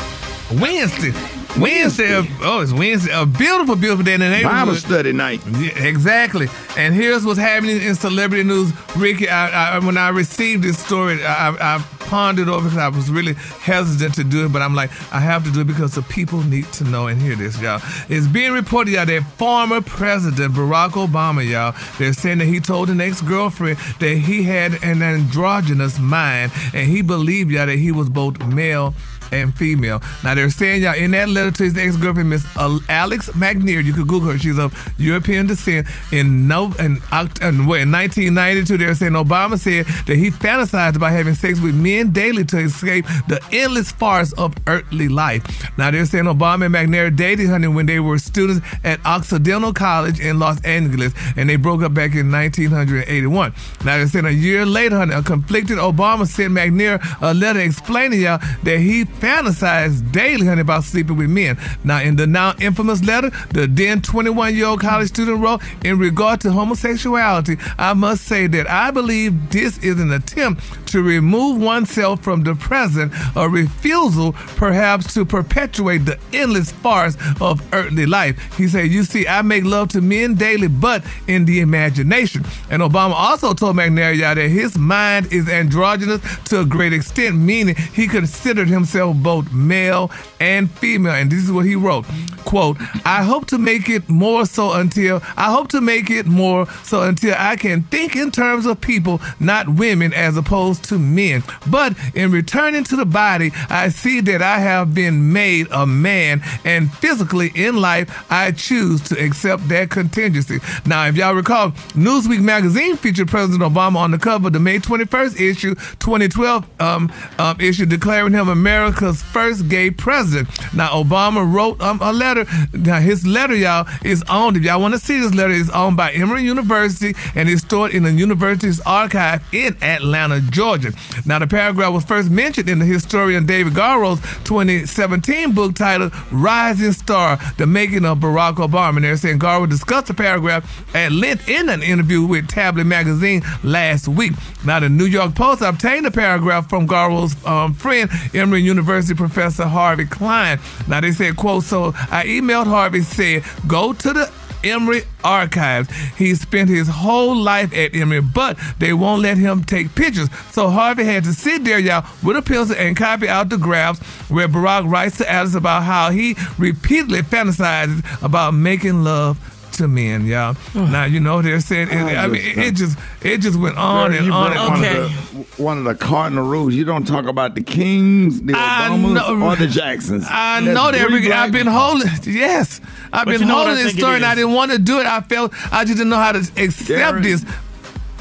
Wednesday. Wednesday. Oh, it's Wednesday. A beautiful, beautiful day in the neighborhood. Bible study night. Yeah, exactly. And here's what's happening in celebrity news. Rickey, I, I, when I received this story, I, I pondered over because I was really hesitant to do it, but I'm like, I have to do it because the people need to know and hear this, y'all. It's being reported, y'all, that former President Barack Obama, y'all, they're saying that he told an ex-girlfriend that he had an androgynous mind, and he believed, y'all, that he was both male and female. Now they're saying y'all in that letter to his ex-girlfriend, Miss Alex McNear, you could Google her. She's of European descent. In no, in, in, what, in 1992, they're saying Obama said that he fantasized about having sex with men daily to escape the endless farce of earthly life. Now they're saying Obama and McNear dated, honey, when they were students at Occidental College in Los Angeles, and they broke up back in 1981. Now they're saying a year later, honey, a conflicted Obama sent McNear a letter explaining y'all that he fantasized daily, honey, about sleeping with men. Now, in the now infamous letter, the then 21 year old college student wrote, in regard to homosexuality, I must say that I believe this is an attempt to remove oneself from the present, a refusal perhaps to perpetuate the endless farce of earthly life. He said, You see, I make love to men daily, but in the imagination. And Obama also told McNear that his mind is androgynous to a great extent, meaning he considered himself both male and female. And this is what he wrote quote, I hope to make it more so until I hope to make it more so until I can think in terms of people, not women, as opposed to men. But in returning to the body, I see that I have been made a man, and physically in life, I choose to accept that contingency. Now, if y'all recall, Newsweek magazine featured President Obama on the cover of the May 21st issue, 2012 um, um, issue, declaring him America's first gay president. Now, Obama wrote um, a letter. Now, his letter, y'all, is owned. If y'all want to see this letter, it's owned by Emory University and it's stored in the university's archive in Atlanta, Georgia. Now, the paragraph was first mentioned in the historian David Garrow's 2017 book titled Rising Star The Making of Barack Obama. And they're saying Garrow discussed the paragraph at length in an interview with Tablet Magazine last week. Now, the New York Post obtained the paragraph from Garrow's um, friend, Emory University professor Harvey Klehr. Now, they said, quote, so I emailed Harvey, said, go to the Emory archives. He spent his whole life at Emory, but they won't let him take pictures. So Harvey had to sit there, y'all, with a pencil and copy out the graphs where Barack writes to Alice about how he repeatedly fantasizes about making love to men, y'all. now you know they're saying. It, I mean, it, it just it just went on Girl, and on broke and one, on. of the, one of the cardinal rules. You don't talk about the Kings, the I Obamas, know- or the Jacksons. I That's know that three Rickey. black I've been holding. Yes, I've But been you know holding this story, and I didn't want to do it. I felt I just didn't know how to accept Gary, this.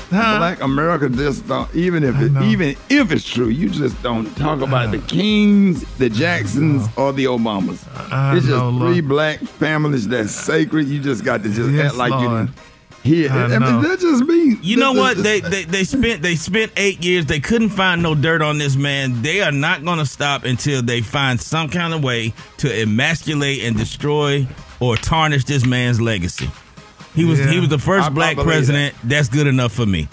Huh? Black America just don't. Even if it, even if it's true, you just don't talk about the uh-uh. Kings, the uh-uh. Jacksons, or the Obamas. I it's just know, three Lord. black families that's sacred. You just got to just Yes, act like you Lord. didn't here. I I mean, know. that just me. You know what? They, they they spent they spent eight years. They couldn't find no dirt on this man. They are not going to stop until they find some kind of way to emasculate and destroy or tarnish this man's legacy. He was Yeah. he was the first I- I black believe president. That's good enough for me.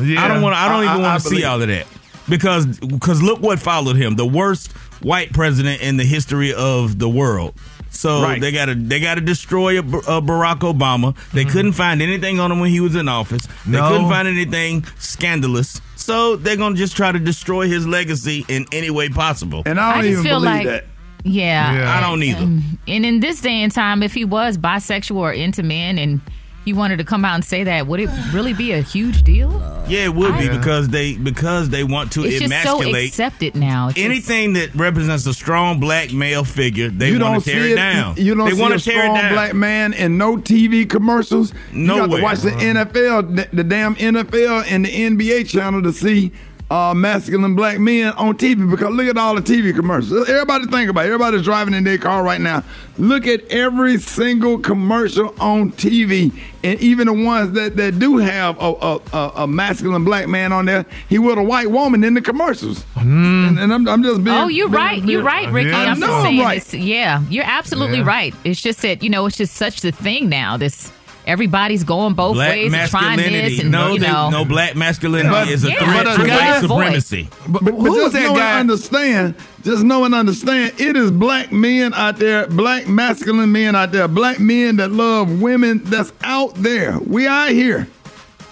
Yeah. I don't want. I don't I- even I- I want to see all of that because because look what followed him. The worst white president in the history of the world. So Right. they got to they got to destroy a, a Barack Obama. They mm-hmm. couldn't find anything on him when he was in office. They No. couldn't find anything scandalous. So they're gonna just try to destroy his legacy in any way possible. And I don't even feel like, yeah, Yeah. I don't either. And, and in this day and time, if he was bisexual or into men, and he wanted to come out and say that, would it really be a huge deal? Yeah, it would be because they because they want to it's just so accepted now. It's just- anything that represents a strong black male figure. They you want don't to tear see it down. You don't they see want a to tear it strong down. black man in no TV commercials. You got to watch the uh-huh. NFL, the, the damn NFL and the NBA channel to see uh, masculine black men on TV. Because look at all the TV commercials. Everybody think about it. Everybody's driving in their car right now. Look at every single commercial on TV, and even the ones that, that do have a, a, a, a masculine black man on there. He with a white woman in the commercials. And, and I'm, I'm just being. Oh, you're being- right. You're right, Rickey. I I'm know just I'm saying. right. It's, yeah, you're absolutely Yeah. right. It's just that you know, it's just such the thing now. This everybody's going both Black ways, and trying masculinity. this, and no, you they- know, no black masculinity But- is a Yeah, threat but to white supremacy. But, but, but just know and understand, just know and understand, it is black men out there, black masculine men out there, black men that love women that's out there. We are here.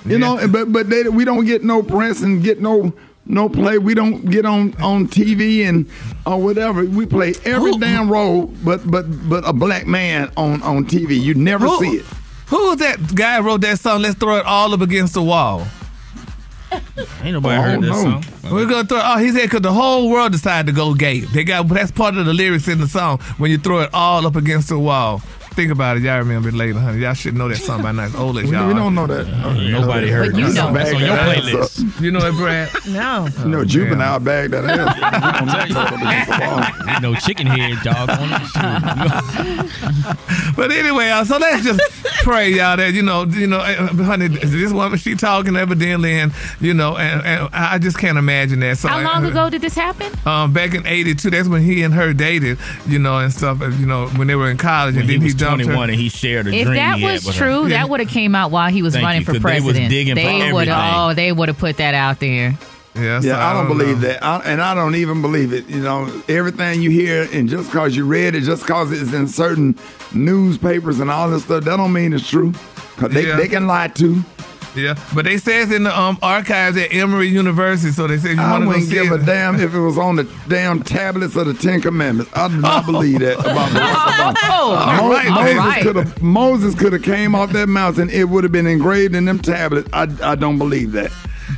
You know, but but they, we don't get no press and get no no play. We don't get on on TV and or whatever. We play every damn role, but but but a black man on on TV. You never Who- see it. Who was that guy wrote that song? Let's throw it all up against the wall. Ain't nobody heard oh, that song. We're gonna throw. Oh, he said because the whole world decided to go gay. They got that's part of the lyrics in the song when you throw it all up against the wall think about it, y'all remember later, honey. Y'all should know that song by now. It's old as y'all. We don't know that. Nobody heard but you know. That's on your playlist. You know it, Brat? no. Oh, you know, Juvenile bag that ass. chicken head, dog. but anyway, so let's just pray, y'all, that, you know, you know, eh, eh, honey, this woman, she talking evidently, and, you know, and, and I just can't imagine that. So, How long eh, ago did this happen? Um, back in 82. That's when he and her dated, you know, and stuff, you know, when they were in college. When and then he, he downturn. and he shared a if dream. If that was true, that would have came out while he was Thank running you, for president. They was digging they would oh, they would have put that out there. Yeah, yeah I, I, don't, don't believe know. that, I, and I don't even believe it. You know, everything you hear, and just cause you read it, just cause it's in certain newspapers and all this stuff, that don't mean it's true. Cause they yeah. they can lie too. Yeah, but they says in the um, archives at Emory University, so they said you I want to go wouldn't see give a damn if it was on the damn tablets of the Ten Commandments. I do not believe that about Barack Obama. Oh, Uh, all Mo- right, Moses right. could have Moses could have came off that mountain. It would have been engraved in them tablets. I, I don't believe that.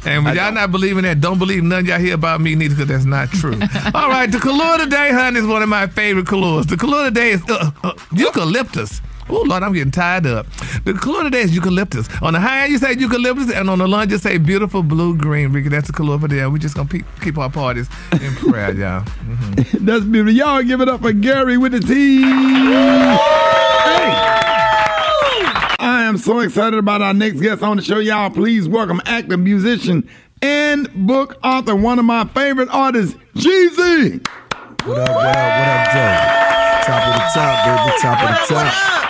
And when y'all not believing that, don't believe none y'all hear about me neither, because that's not true. All right, the color today, honey, is one of my favorite colors. The color today is uh, uh, eucalyptus. Oh Lord, I'm getting tired up. The color today is eucalyptus. On the high end, you say eucalyptus, and on the lunge, you say beautiful blue green. Rickey, that's the color for there. We just gonna pe- keep our parties in prayer, y'all. Mhm. That's beautiful. Y'all give it up for Gary with the team. Hey. I am so excited about our next guest on the show. Y'all, please welcome actor, musician, and book author, one of my favorite artists, Jeezy. What up, what up, what up, Joe? Top of the top, baby, top of the top.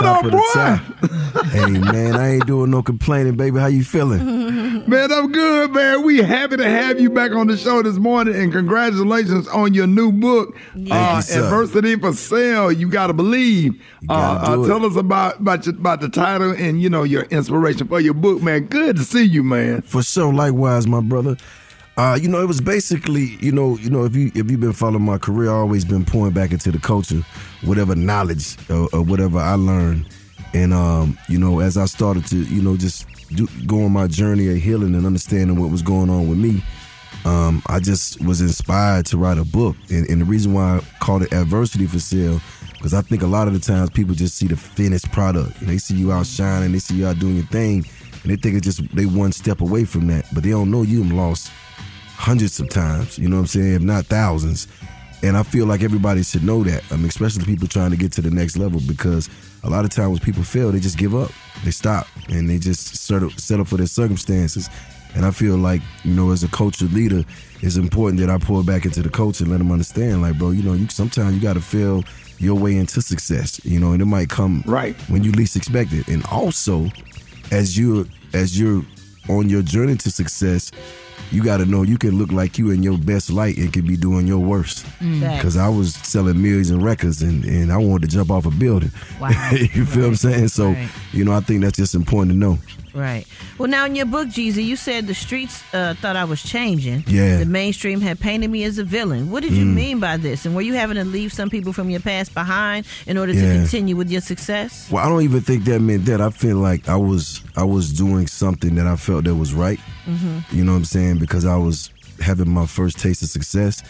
What top up, of boy? the top. hey, man, I ain't doing no complaining, baby. How you feeling? Man, I'm good, man. We happy to have you back on the show this morning, and congratulations on your new book, uh, you. Adversity for Sale. You gotta believe. gotta uh, uh, tell us about about, your, about the title and you know your inspiration for your book, man. Good to see you, man. For sure, likewise, my brother. Uh, you know, it was basically, you know, you know, if you if you've been following my career, I always been pouring back into the culture, whatever knowledge or, or whatever I learned, and um, you know, as I started to, you know, just do, go on my journey of healing and understanding what was going on with me, um, I just was inspired to write a book, and, and the reason why I called it Adversity for Sale, because I think a lot of the times people just see the finished product, and they see you out shining, they see you out doing your thing, and they think it's just they one step away from that, but they don't know you lost hundreds of times, you know what I'm saying, if not thousands. And I feel like everybody should know that. I mean, especially people trying to get to the next level because a lot of times when people fail, they just give up. They stop and they just settle, settle for their circumstances. And I feel like, you know, as a culture leader, it's important that I pour back into the coach and let them understand, like, bro, you know, you sometimes you got to feel your way into success, you know, and it might come right when you least expect it. And also, as you're as you're on your journey to success, you got to know you can look like you in your best light and can be doing your worst. Mm. Because I was selling millions in records and, and I wanted to jump off a building. Wow. you feel what I'm saying? So, Right. you know, I think that's just important to know. Right. Well, now in your book, Jeezy, you said the streets uh, thought I was changing. Yeah. The mainstream had painted me as a villain. What did you Mm. mean by this? And were you having to leave some people from your past behind in order Yeah. to continue with your success? Well, I don't even think that meant that. I feel like I was I was doing something that I felt that was right. Mm-hmm. You know what I'm saying? Because I was having my first taste of success.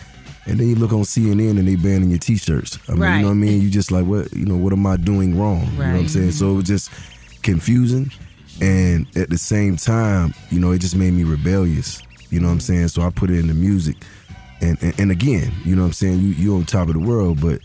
And then you look on CNN and they banning your t-shirts. I mean, Right. you know what I mean? You just like, what, you know, what am I doing wrong? You know what I'm saying? So it was just confusing. And at the same time, you know, it just made me rebellious. You know what I'm saying? So I put it in the music. And, and, and again, you know what I'm saying? You, you on top of the world, but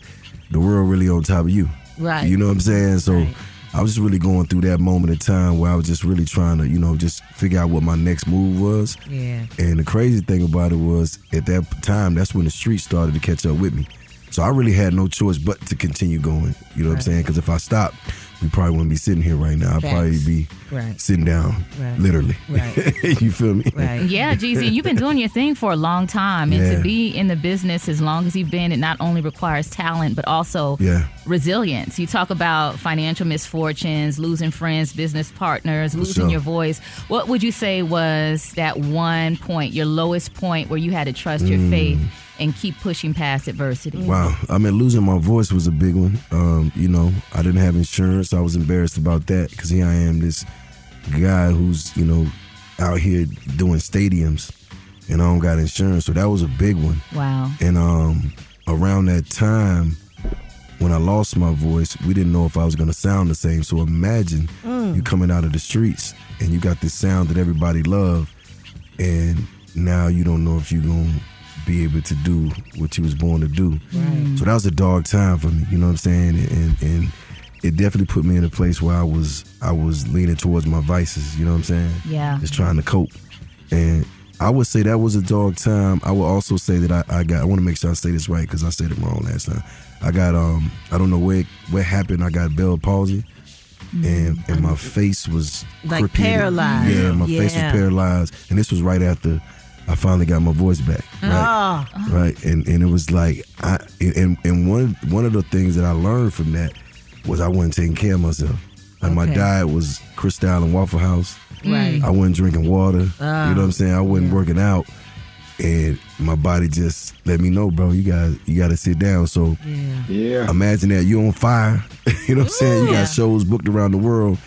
the world really on top of you. Right. You know what I'm saying? So I was just really going through that moment of time where I was just really trying to, you know, just figure out what my next move was. Yeah. And the crazy thing about it was at that time, that's when the street started to catch up with me. So I really had no choice but to continue going. You know what I'm saying? Because if I stopped, we probably wouldn't be sitting here right now. I'd probably be Right. sitting down, Right. literally. Right. you feel me? Right. Yeah, Jeezy, you've been doing your thing for a long time, and Yeah. to be in the business as long as you've been, it not only requires talent but also Yeah. resilience. You talk about financial misfortunes, losing friends, business partners, losing sure. your voice. What would you say was that one point, your lowest point, where you had to trust your Mm. faith and keep pushing past adversity? Wow. I mean, losing my voice was a big one. Um, you know, I didn't have insurance. I was embarrassed about that because here I am, this guy who's, you know, out here doing stadiums and I don't got insurance. So that was a big one. Wow. And um, around that time, when I lost my voice, we didn't know if I was going to sound the same. So imagine Mm. you coming out of the streets and you got this sound that everybody loved, and now you don't know if you're going to be able to do what you was born to do. Right. So that was a dark time for me. You know what I'm saying? And and it definitely put me in a place where I was I was leaning towards my vices. You know what I'm saying? Yeah. Just trying to cope. And I would say that was a dark time. I would also say that I, I got. I want to make sure I say this right because I said it wrong last time. I got um. I don't know where what happened. I got Bell palsy. And, and my face was Like crooked. paralyzed. Yeah, my face was paralyzed, and this was right after I finally got my voice back. Right, Ah. right, and and it was like I and and one one of the things that I learned from that was I wasn't taking care of myself. Like my Okay. diet was Krystal and Waffle House. Right. I wasn't drinking water. Ah. you know what I'm saying? I wasn't working out, and my body just let me know, bro. You got you got to sit down. So Yeah. Yeah. imagine that you're on fire. you know what I'm saying? You got shows booked around the world,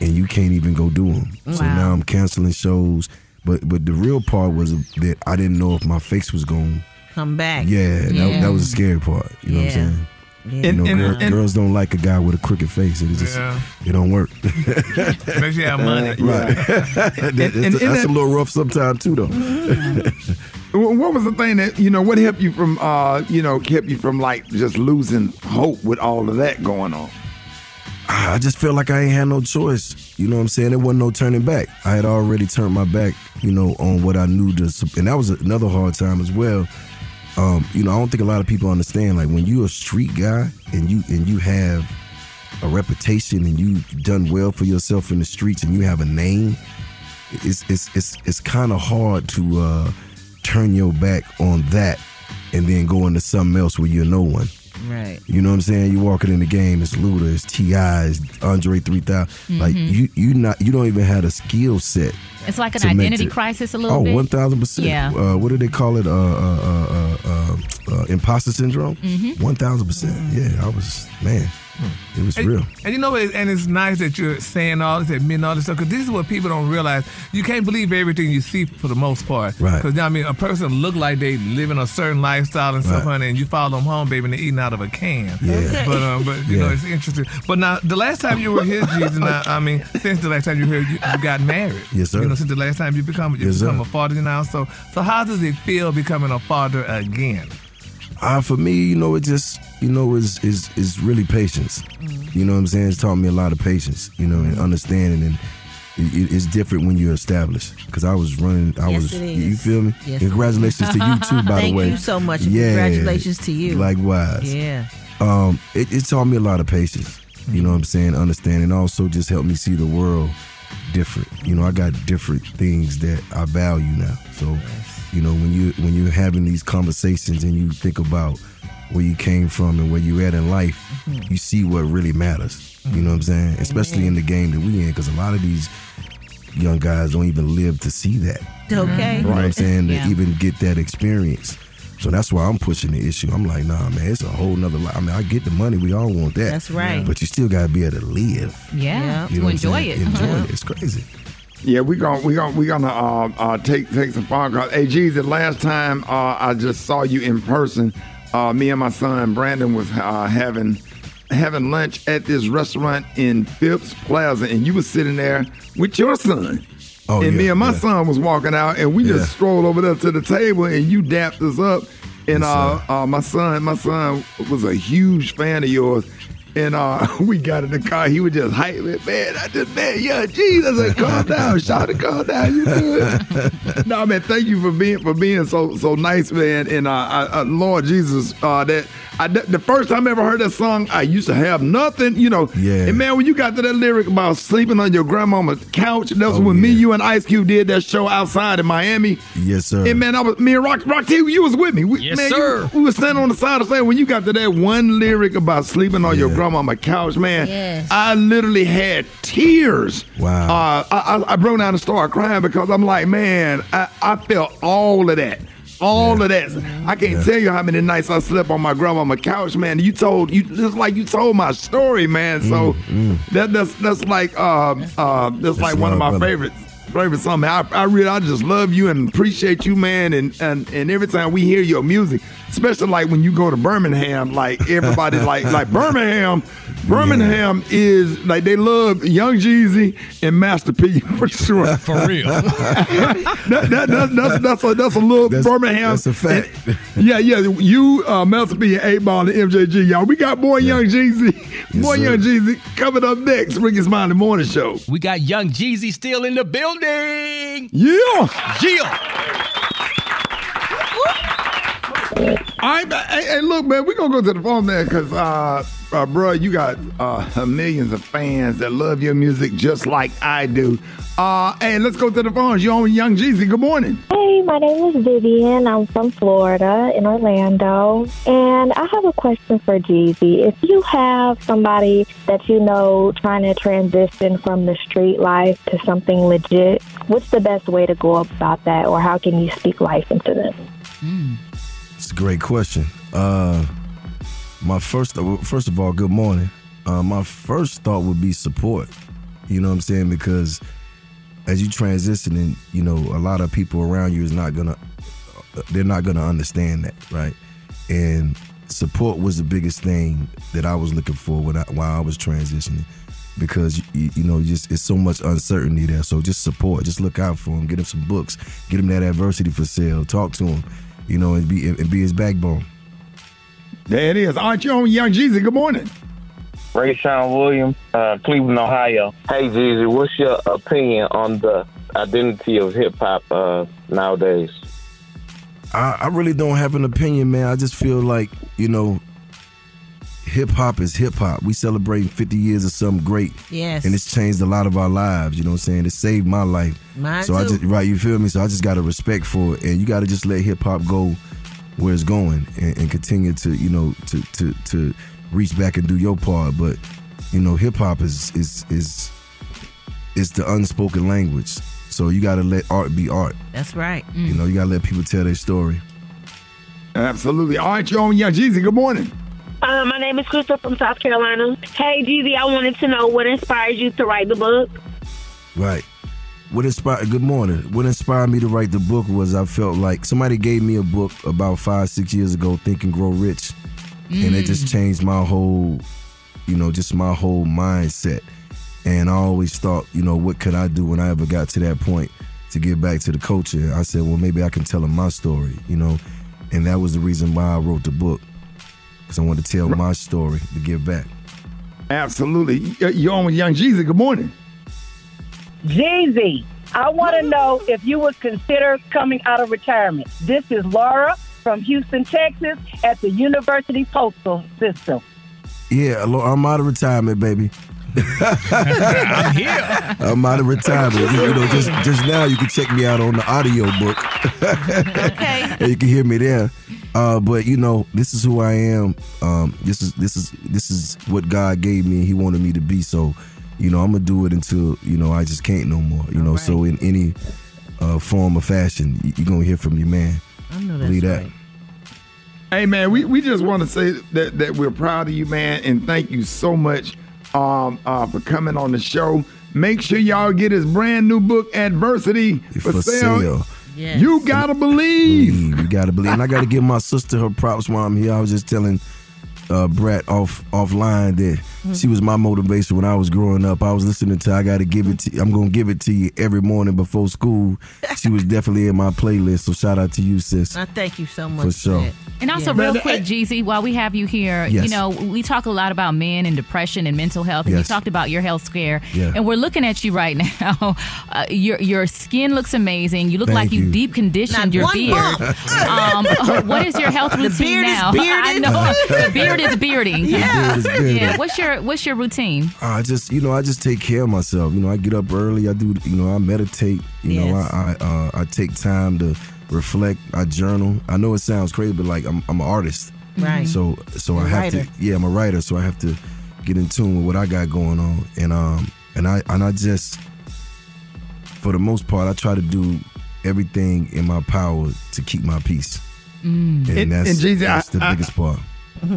and you can't even go do them. So now I'm canceling shows. But but the real part was that I didn't know if my face was going. to Come back. Yeah, that, Yeah. that was the scary part. You know what I'm saying? Yeah. You know, And- girl- and- and- girls don't like a guy with a crooked face. It just Yeah. it don't work. Make sure you have money. right. That- and- that's, and that's that- a little rough sometimes too, though. Wh- What was the thing that you know? What helped you from uh you know kept you from like just losing hope with all of that going on? I just felt like I ain't had no choice. You know what I'm saying? There wasn't no turning back. I had already turned my back, you know, on what I knew to, and that was another hard time as well. Um, you know, I don't think a lot of people understand. Like when you're a street guy and you and you have a reputation and you done well for yourself in the streets and you have a name, it's it's it's it's kind of hard to uh, turn your back on that and then go into something else where you're no one. Right. You know what I'm saying? You walking in the game, it's Luda, it's T.I., it's Andre 3000. Like Mhm. you, you not, you don't even have a skill set. It's like an identity it- crisis a little Oh, bit. one thousand percent. Yeah. Uh, what do they call it? Uh, uh, uh, uh, uh, imposter syndrome. Mhm. One thousand percent. Yeah, I was man. It was And, real. and you know, what? and it's nice that you're saying all this, admitting all this stuff, because this is what people don't realize. You can't believe everything you see for the most part. Right. Because you know I mean, a person look like they living a certain lifestyle and stuff, Right. honey, and you follow them home, baby, and they're eating out of a can. Yeah. Okay. But um, but you know, it's interesting. But now, the last time you were here, Jeezy, now, I mean, since the last time you were here, you, you got married. Yes, sir. You know, since the last time you become you Yes, become sir. a father now. So so how does it feel becoming a father again? Uh, for me, you know, it just, you know, is is is really patience. You know what I'm saying? It's taught me a lot of patience, you know, and understanding, and it, it's different when you're established. Because I was running, I Yes, was, you feel me? Yes. Congratulations to you too, by the way. Thank you so much. Yeah. Congratulations to you. Likewise. Yeah. Um, it, it taught me a lot of patience. You know what I'm saying? Understanding. Also, just helped me see the world different. You know, I got different things that I value now. So, you know, when you when you're having these conversations and you think about where you came from and where you at in life, you see what really matters. You know what I'm saying? Especially in the game that we in, because a lot of these young guys don't even live to see that. Okay. You know what I'm saying? Yeah. To even get that experience. So that's why I'm pushing the issue. I'm like, nah, man, it's a whole nother life. I mean, I get the money. We all want that. That's right. But you still got to be able to live. Yeah. You know to what I'm enjoy saying? it. Enjoy it. It's crazy. Yeah, we gonna we gonna we gonna uh, uh, take take some phone calls. Hey, geez, the last time uh, I just saw you in person, uh, me and my son Brandon was uh, having having lunch at this restaurant in Phipps Plaza, and you was sitting there with your son. Oh, and yeah, me and my yeah. son was walking out, and we Yeah. just strolled over there to the table, and you dapped us up. And uh, uh, my son, my son was a huge fan of yours. And uh, we got in the car. He was just hyping, it, man. I just, man, yeah, geez. I said, calm down, shout it, calm down. You good? no, man. Thank you for being for being so so nice, man. And uh, I, uh Lord Jesus, uh, that I, the first time I ever heard that song, I used to have nothing, you know. Yeah. And man, when you got to that lyric about sleeping on your grandmama's couch, that's Oh, when me, you, and Ice Cube did that show outside in Miami. Yes, sir. And man, I was me and Rock Rock T, you was with me. We, Yes, man, you- sir. we was standing on the side of the stage when you got to that one lyric about sleeping on your grandmama couch, man. Yes. I literally had tears. Wow. Uh, I, I, I broke down and started crying because I'm like, man, I, I felt all of that. All of that. I can't Yeah. tell you how many nights I slept on my grandma's couch, man. You told you just like you told my story, man. So that that's that's like uh uh that's, like one of my brother. favorites. Favorite song, man. I, I really, I just love you and appreciate you, man. And, and and every time we hear your music, especially like when you go to Birmingham, like everybody, like like Birmingham, Birmingham is like they love Young Jeezy and Master P for sure. For real. that, that, that, that's that's a that's a little That's- Birmingham. that's a fact. yeah, yeah. You, uh, Master P, and Eight Ball, and MJG, y'all. We got boy Young Jeezy, boy sir. Young Jeezy coming up next. Rickey Smiley Morning Show. We got Young Jeezy still in the building. Yeah. Yeah. But, hey, hey, look, man, we're gonna go to the phone there because, uh, uh, bro, you got uh, millions of fans that love your music just like I do. Uh, hey, let's go to the phones. You're on Young Jeezy? Good morning. Hey, my name is Vivian. I'm from Florida in Orlando. And I have a question for Jeezy. If you have somebody that you know trying to transition from the street life to something legit, what's the best way to go about that? Or how can you speak life into them? A great question. Uh, my first, uh, first of all, good morning. Uh, my first thought would be support. You know what I'm saying? Because as you transition, and you know, a lot of people around you is not gonna, uh, they're not gonna understand that, right? And support was the biggest thing that I was looking for when I, while I was transitioning. Because you, you know, just it's so much uncertainty there. So just support, just look out for him, get him some books, get him that adversity for sale, talk to him, you know, and be and be his backbone. There it is. Aren't you on Young Jeezy? Good morning. Ray Sean Williams, uh, Cleveland, Ohio. Hey, Jeezy, what's your opinion on the identity of hip hop uh, nowadays? I, I really don't have an opinion, man. I just feel like, you know, hip hop is hip hop. We celebrating 50 years of something great. Yes. And it's changed a lot of our lives, you know what I'm saying? It saved my life. Mine so I too. just right, you feel me? So I just got a respect for it. And you gotta just let hip hop go where it's going and, and continue to, you know, to to to reach back and do your part. But, you know, hip hop is is is is the unspoken language. So you gotta let art be art. That's right. You know, you gotta let people tell their story. Absolutely. Aren't you on Young Jeezy? Good morning. Uh, my name is Crystal from South Carolina. Hey, Jeezy, I wanted to know what inspired you to write the book. Right. What inspired? Good morning. What inspired me to write the book was I felt like somebody gave me a book about five, six years ago, Think and Grow Rich, and it just changed my whole, you know, just my whole mindset. And I always thought, you know, what could I do when I ever got to that point to give back to the culture? I said, well, maybe I can tell them my story, you know. and that was the reason why I wrote the book because I want to tell my story to give back. Absolutely. You're on with Young Jeezy. Good morning. Jeezy, I want to know if you would consider coming out of retirement. This is Laura from Houston, Texas, at the University Postal System. Yeah, I'm out of retirement, baby. I'm here. I'm out of retirement. You, you know, just just now you can check me out on the audio book. okay. and you can hear me there. Uh, but you know, this is who I am. Um, this is this is this is what God gave me. And He wanted me to be. So, you know, I'm gonna do it until you know I just can't no more. You know, so in any uh, form or fashion, you- you're gonna hear from your man. I know Believe that. Hey man, we, we just want to say that, that we're proud of you, man, and thank you so much um, uh, for coming on the show. Make sure y'all get his brand new book, Adversity, for, For sale. sale. You gotta believe. You gotta believe. And I gotta give my sister her props while I'm here. I was just telling uh Brat off offline that she was my motivation when I was growing up. I was listening to I gotta give it to I'm gonna give it to you every morning before school. She was definitely in my playlist. So shout out to you, sis. I thank you so much For sure. that. And also, Yeah. real quick, Jeezy, while we have you here, you know, we talk a lot about men and depression and mental health, and you talked about your health scare. Yeah. And we're looking at you right now. Uh, your your skin looks amazing. You look Thank like you, you. deep conditioned Not your one beard. um, what is your health routine beard is now? bearded. I know the beard is bearding. Yeah. beard is bearded. yeah. What's your What's your routine? I just, you know, I just take care of myself. You know, I get up early. I do, you know, I meditate. You know, I I, uh, I take time to reflect. I journal. I know it sounds crazy, but like I'm I'm an artist. Right. So so You're I a have writer. to. Yeah, I'm a writer. So I have to get in tune with what I got going on. And um and I and I just, for the most part, I try to do everything in my power to keep my peace. And, And- that's, and Jeezy, that's I- the I- biggest part.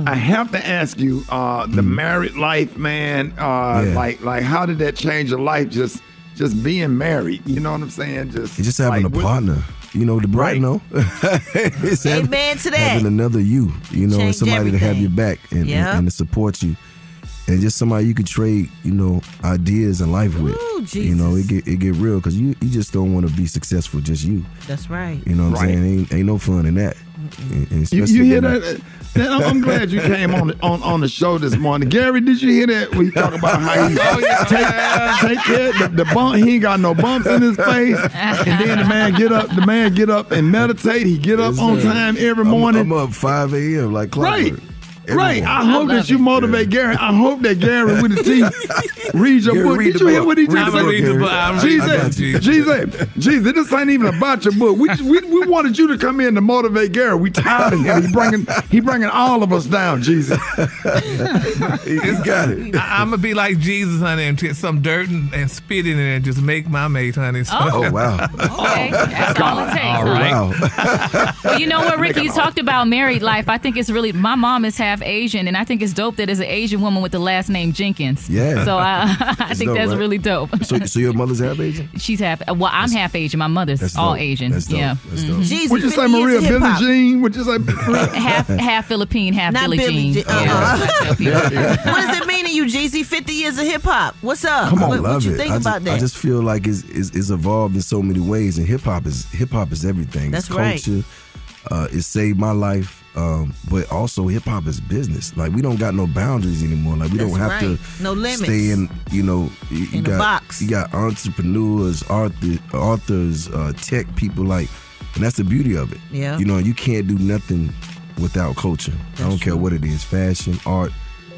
I have to ask you, uh, the married life, man. Uh. Yeah. Like, like, how did that change your life? Just, just being married. You know what I'm saying? Just, just having like, a what- partner. You know, the bright know. it's having- Amen to that. Having another you, you know, and Change somebody to have your back and, Yeah. and, and to support you. And just somebody you could trade, you know, ideas and life with. Ooh, You know, it get it get real because you, you just don't want to be successful just you. That's right. You know what I'm saying? Ain't, ain't no fun in that. And- and You, especially you hear when- that? Man, I'm, I'm glad you came on the, on on the show this morning, Gary. Did you hear that? We talk about how he oh, take, take care the, the bump. He ain't got no bumps in his face, and then the man get up. The man get up and meditate. He get up Yes, on sir. time every I'm- morning. I'm, up 5 a.m. like clockwork. Right. Every Right. I morning. hope that you motivate Gary. I hope that Gary with the T read your Gary, book. read Did the you hear what he Read just the said? book, Gary. I'm reading- I got you. Jesus, Jesus, this ain't even about your book. We, we, we wanted you to come in to motivate Gary. We tired of him. He bringing he bringing all of us down. Jesus. He's got it. I, am gonna be like Jesus, honey, and get some dirt and, and spit in it and just make my mate, honey. So- Oh, wow. Oh, okay, that's all it takes. All right. Wow. Well, you know what, Rickey? You talked about married life. I think it's really. My mom is half Asian, and I think it's dope that it's an Asian woman with the last name Jenkins. Yeah. So I, I think dope, that's right? really dope. So, so your mother's half Asian? She's half. Well, I'm half Asian. My mother's That's all dope. Asian. That's dope. Yeah. That's Mhm. Jeezy, Would you say Maria of Billie hip-hop. Jean? Would you say half half Philippine, half Not Billie Billie Jean. Jean. Uh-uh. that's what I tell people. what does it mean to you, Jeezy? 50 years of hip hop. What's up? I what, what love you it. think I about just, that? I just feel like it's, it's, it's evolved in so many ways, and hip hop is hip hop is everything. That's it's right. culture. Uh, it saved my life, um, but also hip hop is business. Like we don't got no boundaries anymore. Like we That's don't have right. to No limits. stay in. You know, you, you In a got box. you got entrepreneurs, author, authors, uh, tech people. Like, and that's the beauty of it. Yeah. You know, you can't do nothing without culture. I don't care what it is, fashion, art,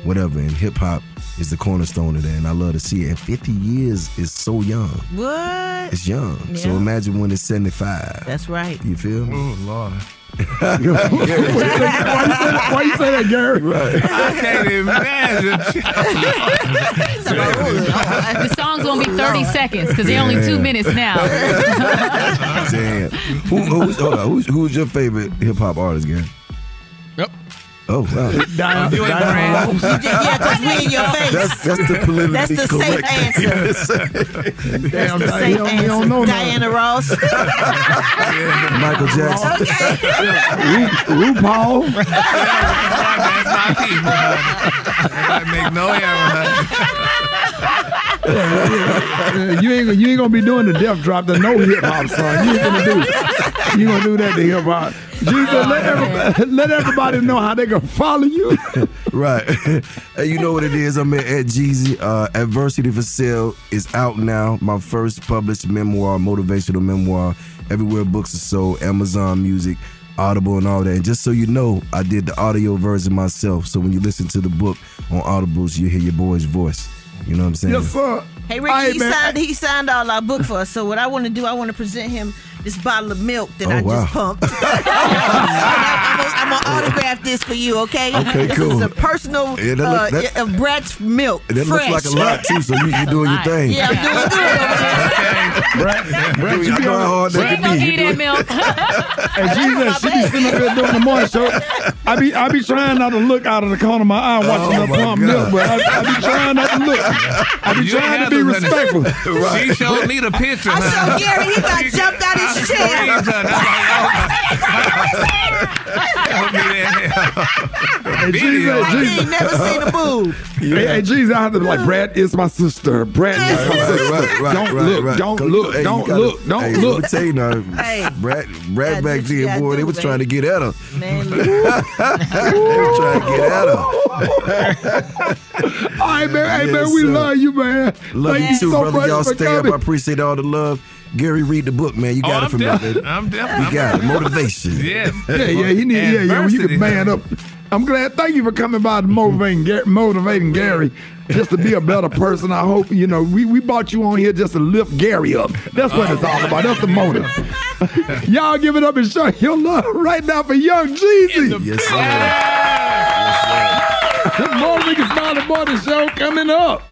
whatever. And hip hop is the cornerstone of that, and I love to see it. And 50 years is so young. what? It's young. So imagine when it's 75. That's right. You feel me? Oh Lord. Why, you say, that- why you say that, Gary? I can't imagine. The song's gonna be 30 seconds because they're only two minutes now. Damn. Who, who's, hold on, who's, who's your favorite hip hop artist, Gary? Yep. Oh, wow. Diana, You ain't Diana brand. Ross. yeah, because we in your face. That's, that's the politically That's the safe correct thing answer. to say. Damn, the safe he don't, he don't know answer. nothing. Diana Ross. Michael Jackson. Ru- RuPaul. That's my people, honey. I make no error, honey. You ain't you ain't gonna be doing the death drop to no hip hop song. You ain't gonna do you gonna do that to hip hop. Jesus, let everybody, let everybody know how they gonna follow you. right. hey, you know what it is? I'm at, at Jeezy. Uh, Adversity for Sale is out now. My first published memoir, motivational memoir. Everywhere books are sold, Amazon Music, Audible, and all that. And just so you know, I did the audio version myself. So when you listen to the book on Audibles, you hear your boy's voice. You know what I'm saying? Yes, sir. Hey, Rickey, Hey, he man. signed he signed all our book for us. So what I want to do, I want to present him this bottle of milk that Oh, I wow. just pumped. I'm, gonna, autograph this for you, okay? Okay, this cool. is a personal Yeah, that look- uh, of Brat's milk. And that fresh. looks like a lot too, so you, you doing your thing. Yeah, I'm doing good. Brat, Brat, I you be know how hard on. that can be. You doing- Hey, Jeezy, she be sitting up here doing the morning show. I be I be trying not to look out of the corner of my eye watching Oh, her pump milk, but I, I be trying not to look. I be You ain't trying to be to, honey. respectful. She showed me the picture. I honey. showed Gary, he got jumped out his chair. Screamed, honey. Hey, Jesus, Like he Jesus. ain't never seen a boob. Hey, hey, Jesus, I have to be like, Brat is my sister. Brat is my Right, sister. right, right, don't right, look, right. don't Cause, look, hey, you don't gotta- look, don't hey, look. Let me tell you now, Hey. Brat, Brat Yeah, back what you then, gotta boy, they do, was baby. trying to get at her. Man, they was trying to get at her. All right, man. Hey, Yes, man, we sir. love you, man. Love Thank you too, so brother. much Y'all for stay up. coming. I appreciate all the love. Gary, read the book, man. You Oh, got it I'm from me, def- baby. I'm definitely. You I'm got it. Motivation. Yes. Yeah, yeah, he need, yeah, yeah. Well, you can Adversity. man up. I'm glad. Thank you for coming by and motivating, Ga- motivating Gary just to be a better person. I hope you know we we brought you on here just to lift Gary up. That's what it's all about. That's the motive. Y'all give it up and show your love right now for Young Jeezy. Yes, sir. More Smiley Morning Show coming up.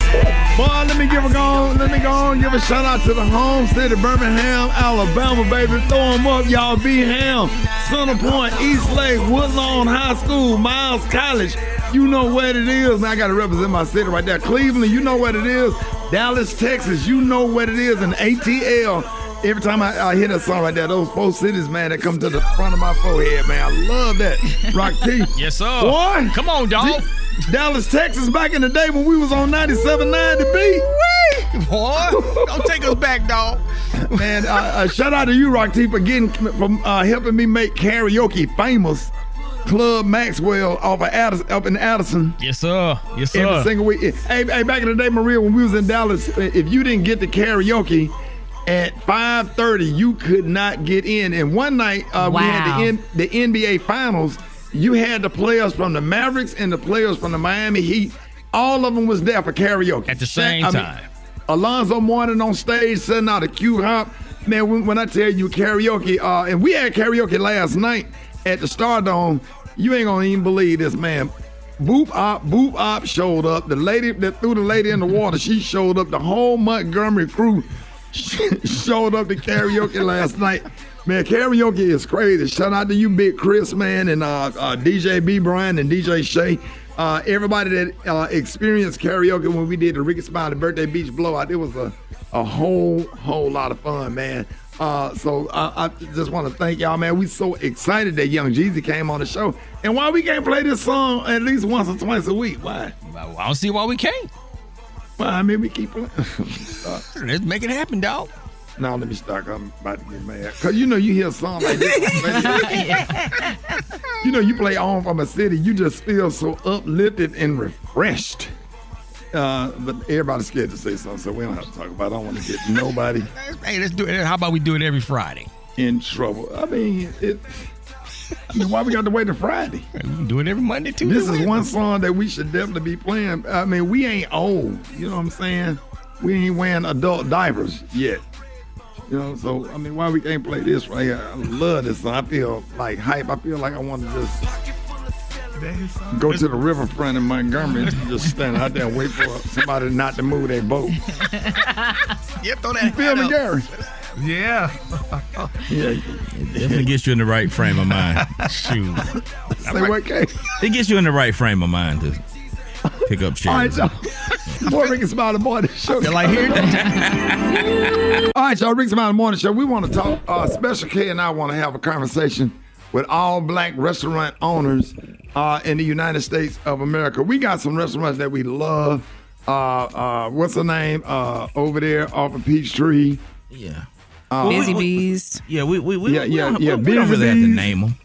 Boy, let me give a go. Let me go on. Give a shout out to the home city, Birmingham, Alabama, baby. Throw 'em up, y'all. Be Ham, Center Point, East Lake, Woodlawn High School, Miles College. You know what it is. I got to represent my city right there. Cleveland, you know what it is. Dallas, Texas, you know what it is. And ATL. Every time I, I hear that song right there, those four cities, man, that come to the front of my forehead, man. I love that. Rock T. Yes, sir. Boy. Come on, dog. Dallas, Texas, back in the day when we was on 97.9 The Beat. Boy, don't take us back, dog. Man, uh, uh, shout out to you, Rock T, for getting from uh, helping me make karaoke famous. Club Maxwell off of Addison, up in Addison. Yes, sir. Yes, sir. Every single week. Hey, hey, back in the day, Maria, when we was in Dallas, if you didn't get the karaoke at 5:30, you could not get in. And one night uh, we had the, N- the NBA Finals. You had the players from the Mavericks and the players from the Miami Heat. All of them was there for karaoke At the same I mean, time. Alonzo Mourning on stage, sending out a cue hop. Man, when, when I tell you karaoke, uh, and we had karaoke last night at the Stardome, you ain't gonna even believe this, man. Boop Op, Boop Op showed up. The lady that threw the lady in the water, she showed up. The whole Montgomery crew showed up to karaoke last night. Man, karaoke is crazy. Shout out to you, Big Chris, man, and uh, uh, DJ B. Brian and DJ Shay. Uh, everybody that uh, experienced karaoke when we did the Rickey Smiley Birthday Beach Blowout, it was a, a whole, whole lot of fun, man. Uh, so I, I just want to thank y'all, man. We so excited that Young Jeezy came on the show. And why we can't play this song at least once or twice a week? Why? I don't see why we can't. Well, I mean, we keep playing. Let's make it happen, dog. Now let me start. I'm about to get mad. Cause you know you hear a song like this. you know you play on from a city, you just feel so uplifted and refreshed. Uh, but everybody's scared to say something, so we don't have to talk about. it. I don't want to get nobody Hey, let's do it. How about we do it every Friday? in trouble. I mean, it. I mean, why we got to wait till Friday? We can do it every Monday, Tuesday. This is Wednesday. one song that we should definitely be playing. I mean, we ain't old. You know what I'm saying? We ain't wearing adult diapers yet. You know, so I mean, why we can't play this right here? I love this song. I feel like hype. I feel like I want to just go to the riverfront in Montgomery and just stand out there and wait for somebody not to move their boat. Yep, throw that You feel me, hat up. Gary? Yeah. Yeah. Definitely gets you in the right frame of mind. Shoot. Say what, Kay? It gets you in the right frame of mind to pick up All right, shares. y'all. More Rickey Smiley Morning Show. Feel like hearing All right, y'all. Rickey Smiley Morning Show. We want to talk. Uh, Special K and I want to have a conversation with all black restaurant owners uh, in the United States of America. We got some restaurants that we love. uh, uh, what's the name? Uh, over there off of Peachtree. Yeah. Uh, Busy Bees. Yeah, we we we, Yeah, we yeah, don't, yeah, We, we don't Busy really have to name them.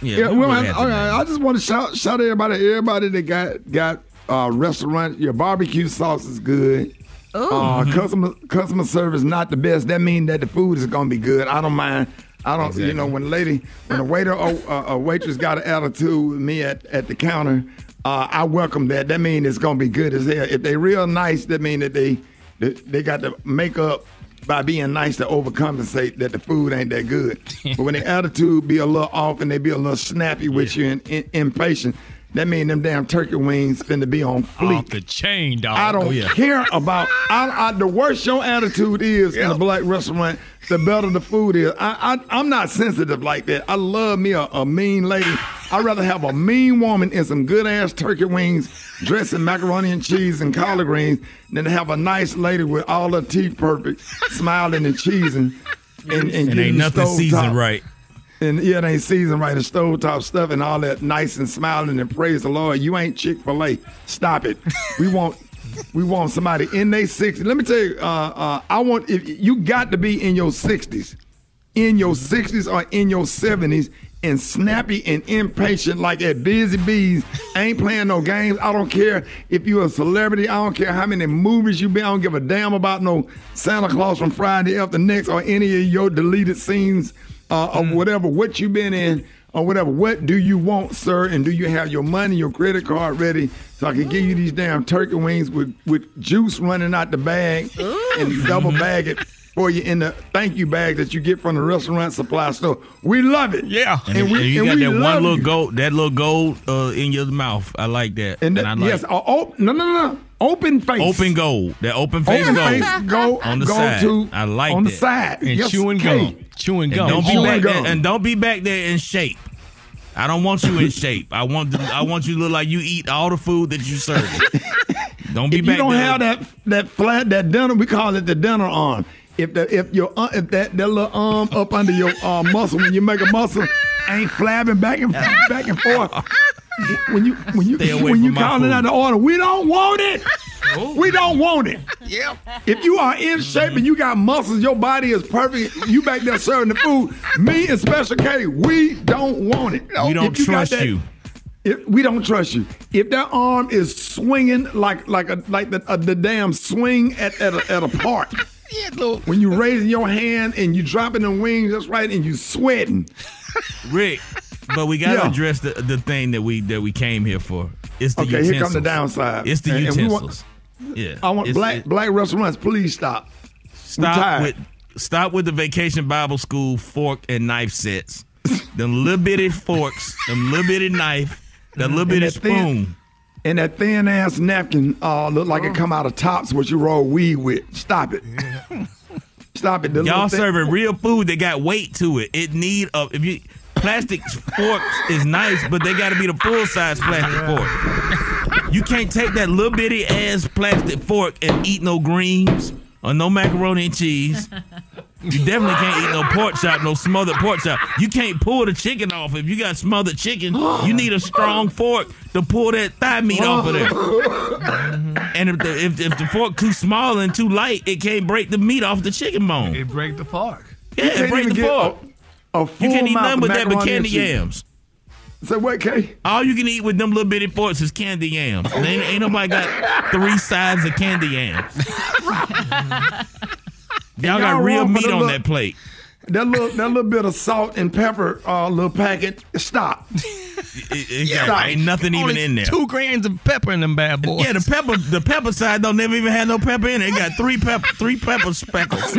Yeah, Yeah, we don't I, really have to okay, name 'em. I just want to shout shout everybody, everybody that got got uh, restaurant. Your barbecue sauce is good. Uh, Mhm. customer customer service not the best. That means that the food is gonna be good. I don't mind. I don't. You know, when a lady, when a waiter or uh, a waitress got an attitude with me at, at the counter, uh, I welcome that. That means it's gonna be good as hell. If they real nice, that mean that they they, they got to make up by being nice to overcompensate that the food ain't that good. but when the attitude be a little off and they be a little snappy with you and, and impatient, that mean them damn turkey wings finna be on fleek. Off the chain, dog. I don't Oh, yeah. care about I, I, the worse your attitude is in a black restaurant, the better the food is. I, I I'm not sensitive like that. I love me a, a mean lady. I'd rather have a mean woman and some good ass turkey wings dressed in macaroni and cheese and collard greens than to have a nice lady with all her teeth perfect, smiling and cheesing. And, and, And ain't nothing seasoned right. And yeah, it ain't seasoned right. And stovetop stuff and all that nice and smiling and praise the Lord. You ain't Chick Fil A. Stop it. We want. We want somebody in their 60s. Let me tell you, uh, uh, I want if you got to be in your 60s, in your 60s or in your 70s, and snappy and impatient like at Busy Bees. Ain't playing no games. I don't care if you're a celebrity. I don't care how many movies you been. I don't give a damn about no Santa Claus from Friday After Next or any of your deleted scenes uh, of whatever what you been in or whatever. What do you want, sir? And do you have your money, your credit card ready so I can give you these damn turkey wings with, with juice running out the bag and double bag it for you in the thank you bag that you get from the restaurant supply store. We love it. Yeah. And, and you and got we that one little you. gold, that little gold uh, in your mouth. I like that. And, I that, like yes, uh, oh, no, no, no, no. Open face. open gold. That open face Open gold. face go on the go side. to I like on that. the side. And Yes, chewing Kay. gum. Chewing And gum. don't be back gum. there, and don't be back there in shape. I don't want you in shape. I want to, I want you to look like you eat all the food that you serve. Don't be If back you don't there. have that that flat that dinner, we call it the dinner arm. If the if your uh, if that that little arm up under your uh, muscle when you make a muscle ain't flapping back and back and forth. When you when you Stay when you from my calling out the order, we don't want it. We don't want it. Yeah. If you are in shape and you got muscles, your body is perfect. You back there serving the food. Me and Special K, we don't want it. we don't you trust that- you. if we don't trust you. If that arm is swinging like like a like the, uh, the damn swing at at a, at a park. Yeah, little. When you raising your hand and you dropping the wings just right and you sweating. Rick, but we gotta Yeah. address the, the thing that we that we came here for. It's the Okay, utensils. here come the downside. It's the And- and we utensils. want- yeah, I want It's- black it- black restaurants. Please stop. Stop with stop with the vacation Bible school fork and knife sets. them little bitty forks, them little bitty knife, that little And bitty that thin- spoon. And that thin ass napkin uh, look like it come out of tops what you roll weed with. Stop it. Stop it. The Y'all serving real food that got weight to it. It need a if you plastic forks is nice, but they got to be the full size plastic fork. You can't take that little bitty ass plastic fork and eat no greens or no macaroni and cheese. You definitely can't eat no pork chop, no smothered pork chop. You can't pull the chicken off if you got smothered chicken. You need a strong fork to pull that thigh meat off of there. And if the if, if the fork too small and too light, it can't break the meat off the chicken bone. It break the fork. Yeah, You it can't break the get fork. A You can't eat mouth nothing of with that but candy yams. So what, K? All you can eat with them little bitty forks is candy yams. Ain't, ain't nobody got three sides of candy yams. Y'all got real wrong meat on look- that plate. That little that little bit of salt and pepper uh, little packet. Stop. It, it got- ain't nothing even Only in there. Two grains of pepper in them bad boys. Yeah, the pepper the pepper side don't never even have no pepper in it. It got three pepper three pepper speckles.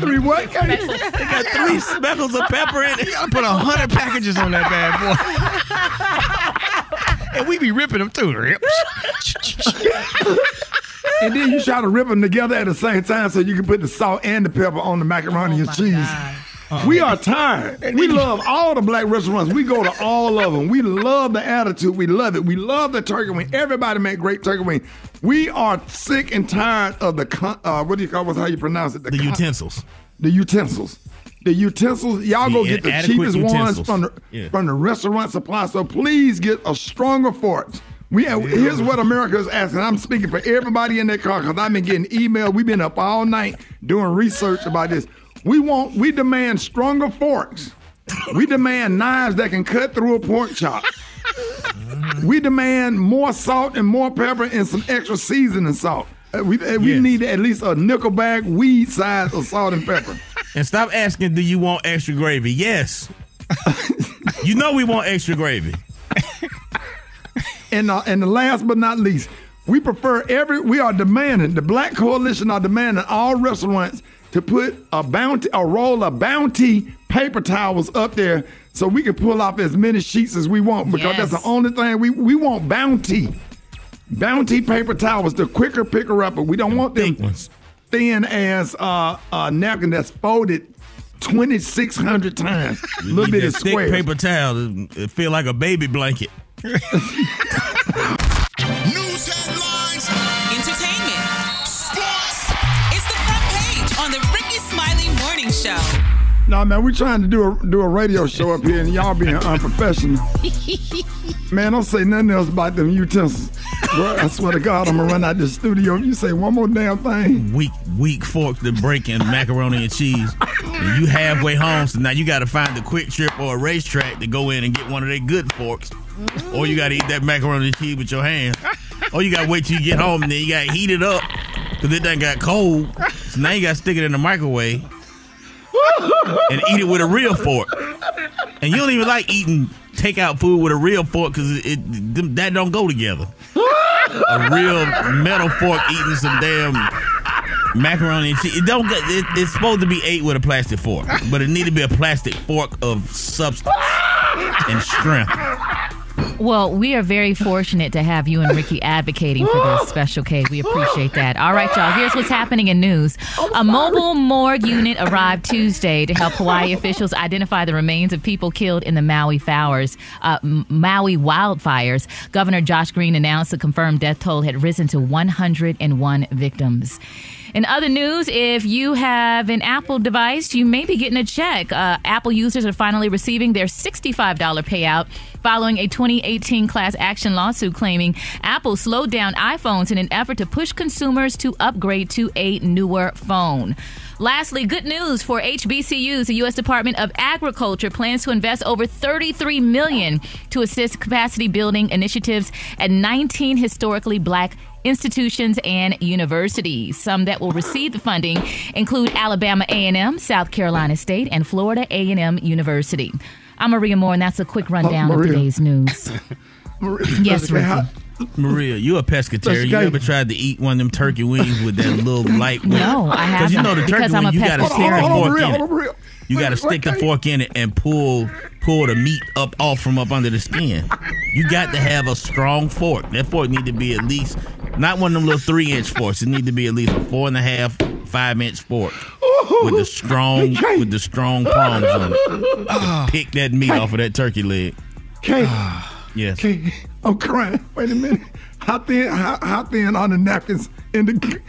Three what? It got three speckles of pepper in it. You gotta put a hundred packages on that bad boy. and we be ripping them too. Rip. And then you try to rip them together at the same time so you can put the salt and the pepper on the macaroni and cheese. We are tired. We love all the black restaurants. We go to all of them. We love the attitude. We love it. We love the turkey wing. Everybody make great turkey wing. We are sick and tired of the con- uh, what do you call what's how you pronounce it? The con- utensils. The utensils. The utensils. Y'all go The get the inadequate cheapest ones from the Yeah. from the restaurant supply. So please get a stronger fork. We have, here's what America is asking. I'm speaking for everybody in that car because I've been getting email. We've been up all night doing research about this. We want, we demand stronger forks. We demand knives that can cut through a pork chop. We demand more salt and more pepper and some extra seasoning salt. Uh, We, uh, we Yes. need at least a nickel bag weed size of salt and pepper. And stop asking, do you want extra gravy? Yes. you know we want extra gravy. And uh, and the last but not least, we prefer every. We are demanding the Black Coalition are demanding all restaurants to put a bounty, a roll of bounty paper towels up there, so we can pull off as many sheets as we want because that's the only thing we we want bounty. Bounty paper towels, the quicker picker upper. We don't want them thin as uh, uh, napkin that's folded twenty six hundred times. A little bit of thick squares. paper towel. It, it feel like a baby blanket. News headlines, entertainment. Sports. It's the front page on the Rickey Smiley Morning Show. No man, we're trying to do a do a radio show up here, and y'all being unprofessional. Man, don't say nothing else about them utensils. Bro, I swear to God, I'm gonna run out the studio if you say one more damn thing. Weak, weak fork to breaking macaroni and cheese. And you halfway home, so now you got to find the QuikTrip or a RaceTrac to go in and get one of their good forks. Mm. Or you got to eat that macaroni and cheese with your hands. Or you got to wait till you get home and then you got to heat it up because it done got cold. So now you got to stick it in the microwave and eat it with a real fork. And you don't even like eating takeout food with a real fork because it, it that don't go together. A real metal fork eating some damn macaroni and cheese. It don't. It, it's supposed to be ate with a plastic fork, but it need to be a plastic fork of substance and strength. Well, we are very fortunate to have you and Rickey advocating for this special K. We appreciate that. All right, y'all. Here's what's happening in news. A mobile morgue unit arrived Tuesday to help Hawaii officials identify the remains of people killed in the Maui fires, uh, Maui wildfires. Governor Josh Green announced the confirmed death toll had risen to 101 victims. In other news, if you have an Apple device, you may be getting a check. Uh, Apple users are finally receiving their $65 payout following a 2018 class action lawsuit claiming Apple slowed down iPhones in an effort to push consumers to upgrade to a newer phone. Lastly, good news for HBCUs. The U.S. Department of Agriculture plans to invest over 33 million to assist capacity building initiatives at 19 historically black institutions and universities. Some that will receive the funding include Alabama A&M, South Carolina State, and Florida A&M University. I'm Maria Moore, and that's a quick rundown of today's news. yes, Rickey. Maria, you a pescatarian. You ever tried to eat one of them turkey wings with that little light? No, I Because you know the turkey because wing, you got to stick the fork in it. You got to stick the fork in it and pull pull the meat up off from up under the skin. You got to have a strong fork. That fork need to be at least not one of them little three inch forks. It need to be at least a four and a half, five inch fork with the strong with the strong prongs on it. To pick that meat off of that turkey leg. Okay. Yes. Okay. I'm crying. Wait a minute. How thin? How, how thin are the napkins in the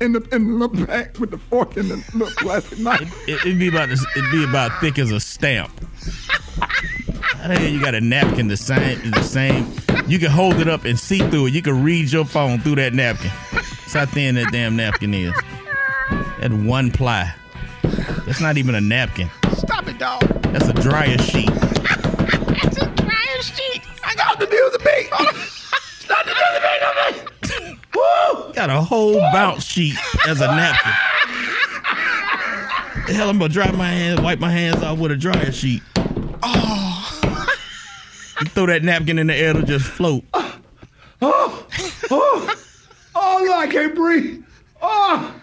in the in the little pack with the fork and the little plastic knife? It, it'd be about it'd be about thick as a stamp. How the hell you got a napkin the same the same? You can hold it up and see through it. You can read your phone through that napkin. That's how thin that damn napkin is. That one ply. That's not even a napkin. Stop it, dog. That's a dryer sheet. It's a dryer sheet. I got the music beat. Stop the music beat on me. Woo! Got a whole bounce sheet as a napkin. The hell I'm gonna dry my hands, wipe my hands off with a dryer sheet. Oh. You throw that napkin in the air, it'll just float. Oh, oh, oh, no, I can't breathe. Oh,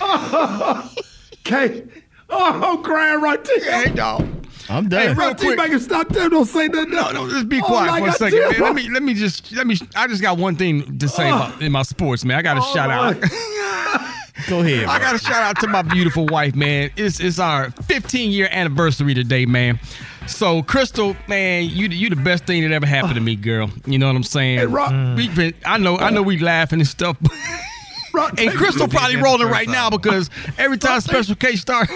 oh, okay. Oh, I'm crying right there. Hey, dog. I'm done. Hey, done. real quick. Make stop there. Don't say nothing. No, no, just be Oh, quiet I for a got second, man. Let me let me just let me. I just got one thing to say about in my sports, man. I got to Oh, shout out. Go ahead. I got to shout out to my beautiful wife, man. It's it's our 15 year anniversary today, man. So, Krystal, man, you you the best thing that ever happened to me, girl. You know what I'm saying? Hey, Rock- mm. We been, I know, I know, we laughing and stuff. Rock, and Krystal probably rolling right now because every time Special K start,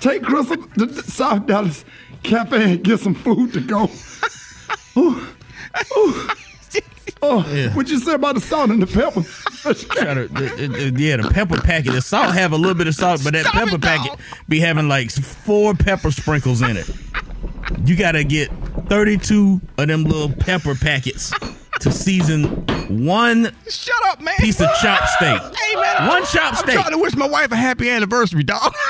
Take Krystal to the South Dallas Cafe and get some food to go. Ooh, ooh. Oh, what you say about the salt and the pepper? Try to- the- the- the- yeah, the pepper packet. The salt have a little bit of salt, but that pepper packet be having like four pepper sprinkles in it. You gotta get 32 of them little pepper packets to season one Shut up, man. piece of chopped steak. Hey, man. One chopped steak. I'm trying to wish my wife a happy anniversary, dog.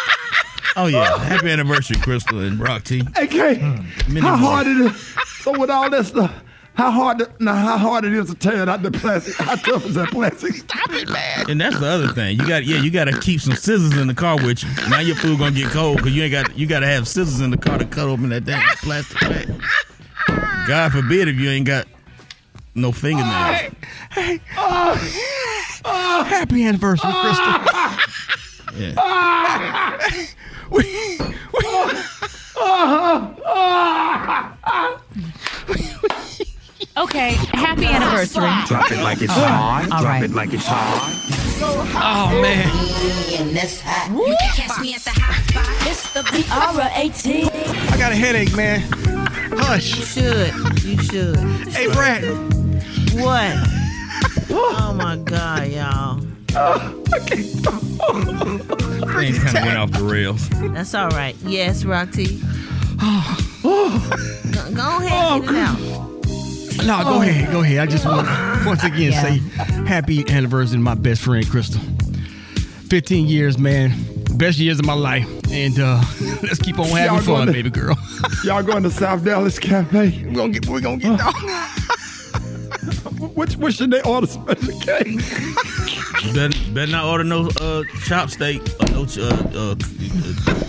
Oh yeah, happy anniversary, Krystal and Brock T. Hey, Kay, mm, Many how more. hard it is? So with all that stuff, uh, how hard? To, now, how hard it is to tear out the plastic? How tough is that plastic? Stop it, man. And that's the other thing. You got yeah, you got to keep some scissors in the car with you. Now your food gonna get cold because you ain't got you got to have scissors in the car to cut open that damn plastic bag. God forbid if you ain't got no fingernails. Hey, hey! Oh! happy anniversary, Krystal. Yeah. Okay, happy anniversary. Drop it like it's hot. All Drop right. it like it's hot. Oh man. You can catch me at the hot spot. It's the B-R-A-T. I got a headache, man. Hush. You should. You should. Hey, Brad. What? oh my God, y'all. Things kind of went off the rails. That's all right. Yes, Rocky. go, go ahead, get it out. No, go ahead, go ahead. I just want to once again Yeah. say happy anniversary to my best friend Krystal. 15 years, man. Best years of my life. And uh let's keep on having Y'all fun, going to- baby girl. Y'all going to South Dallas Cafe? We're gonna get we're gonna get down. Which, what should they order Special K? Better, better not order no uh, chop steak or no ch- uh, uh, uh,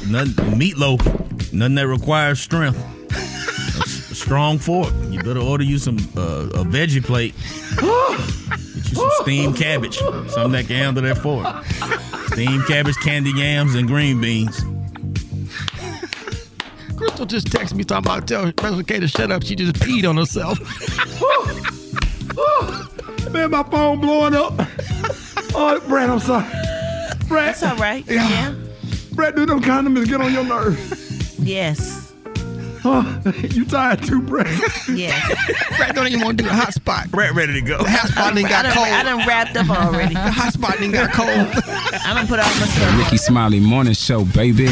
nothing, meatloaf. Nothing that requires strength. A s- strong fork. You better order you some uh, a veggie plate. Get you some steamed cabbage. Something that can handle that fork. Steamed cabbage, candy yams, and green beans. Krystal just texted me talking about telling Special K to shut up. She just peed on herself. Man, my phone blowing up. Oh, Brad, I'm sorry. Brad. That's all right. Yeah. yeah. Brad, do them condoms get on your nerves? Yes. Oh, you tired too, Brad? Yes. Brad don't even want to do the hot spot. Brad ready to go. The hot spot done I got done, cold. I done wrapped up already. The hot spot done got cold. I done put out my stuff. Rickey Smiley Morning Show, baby.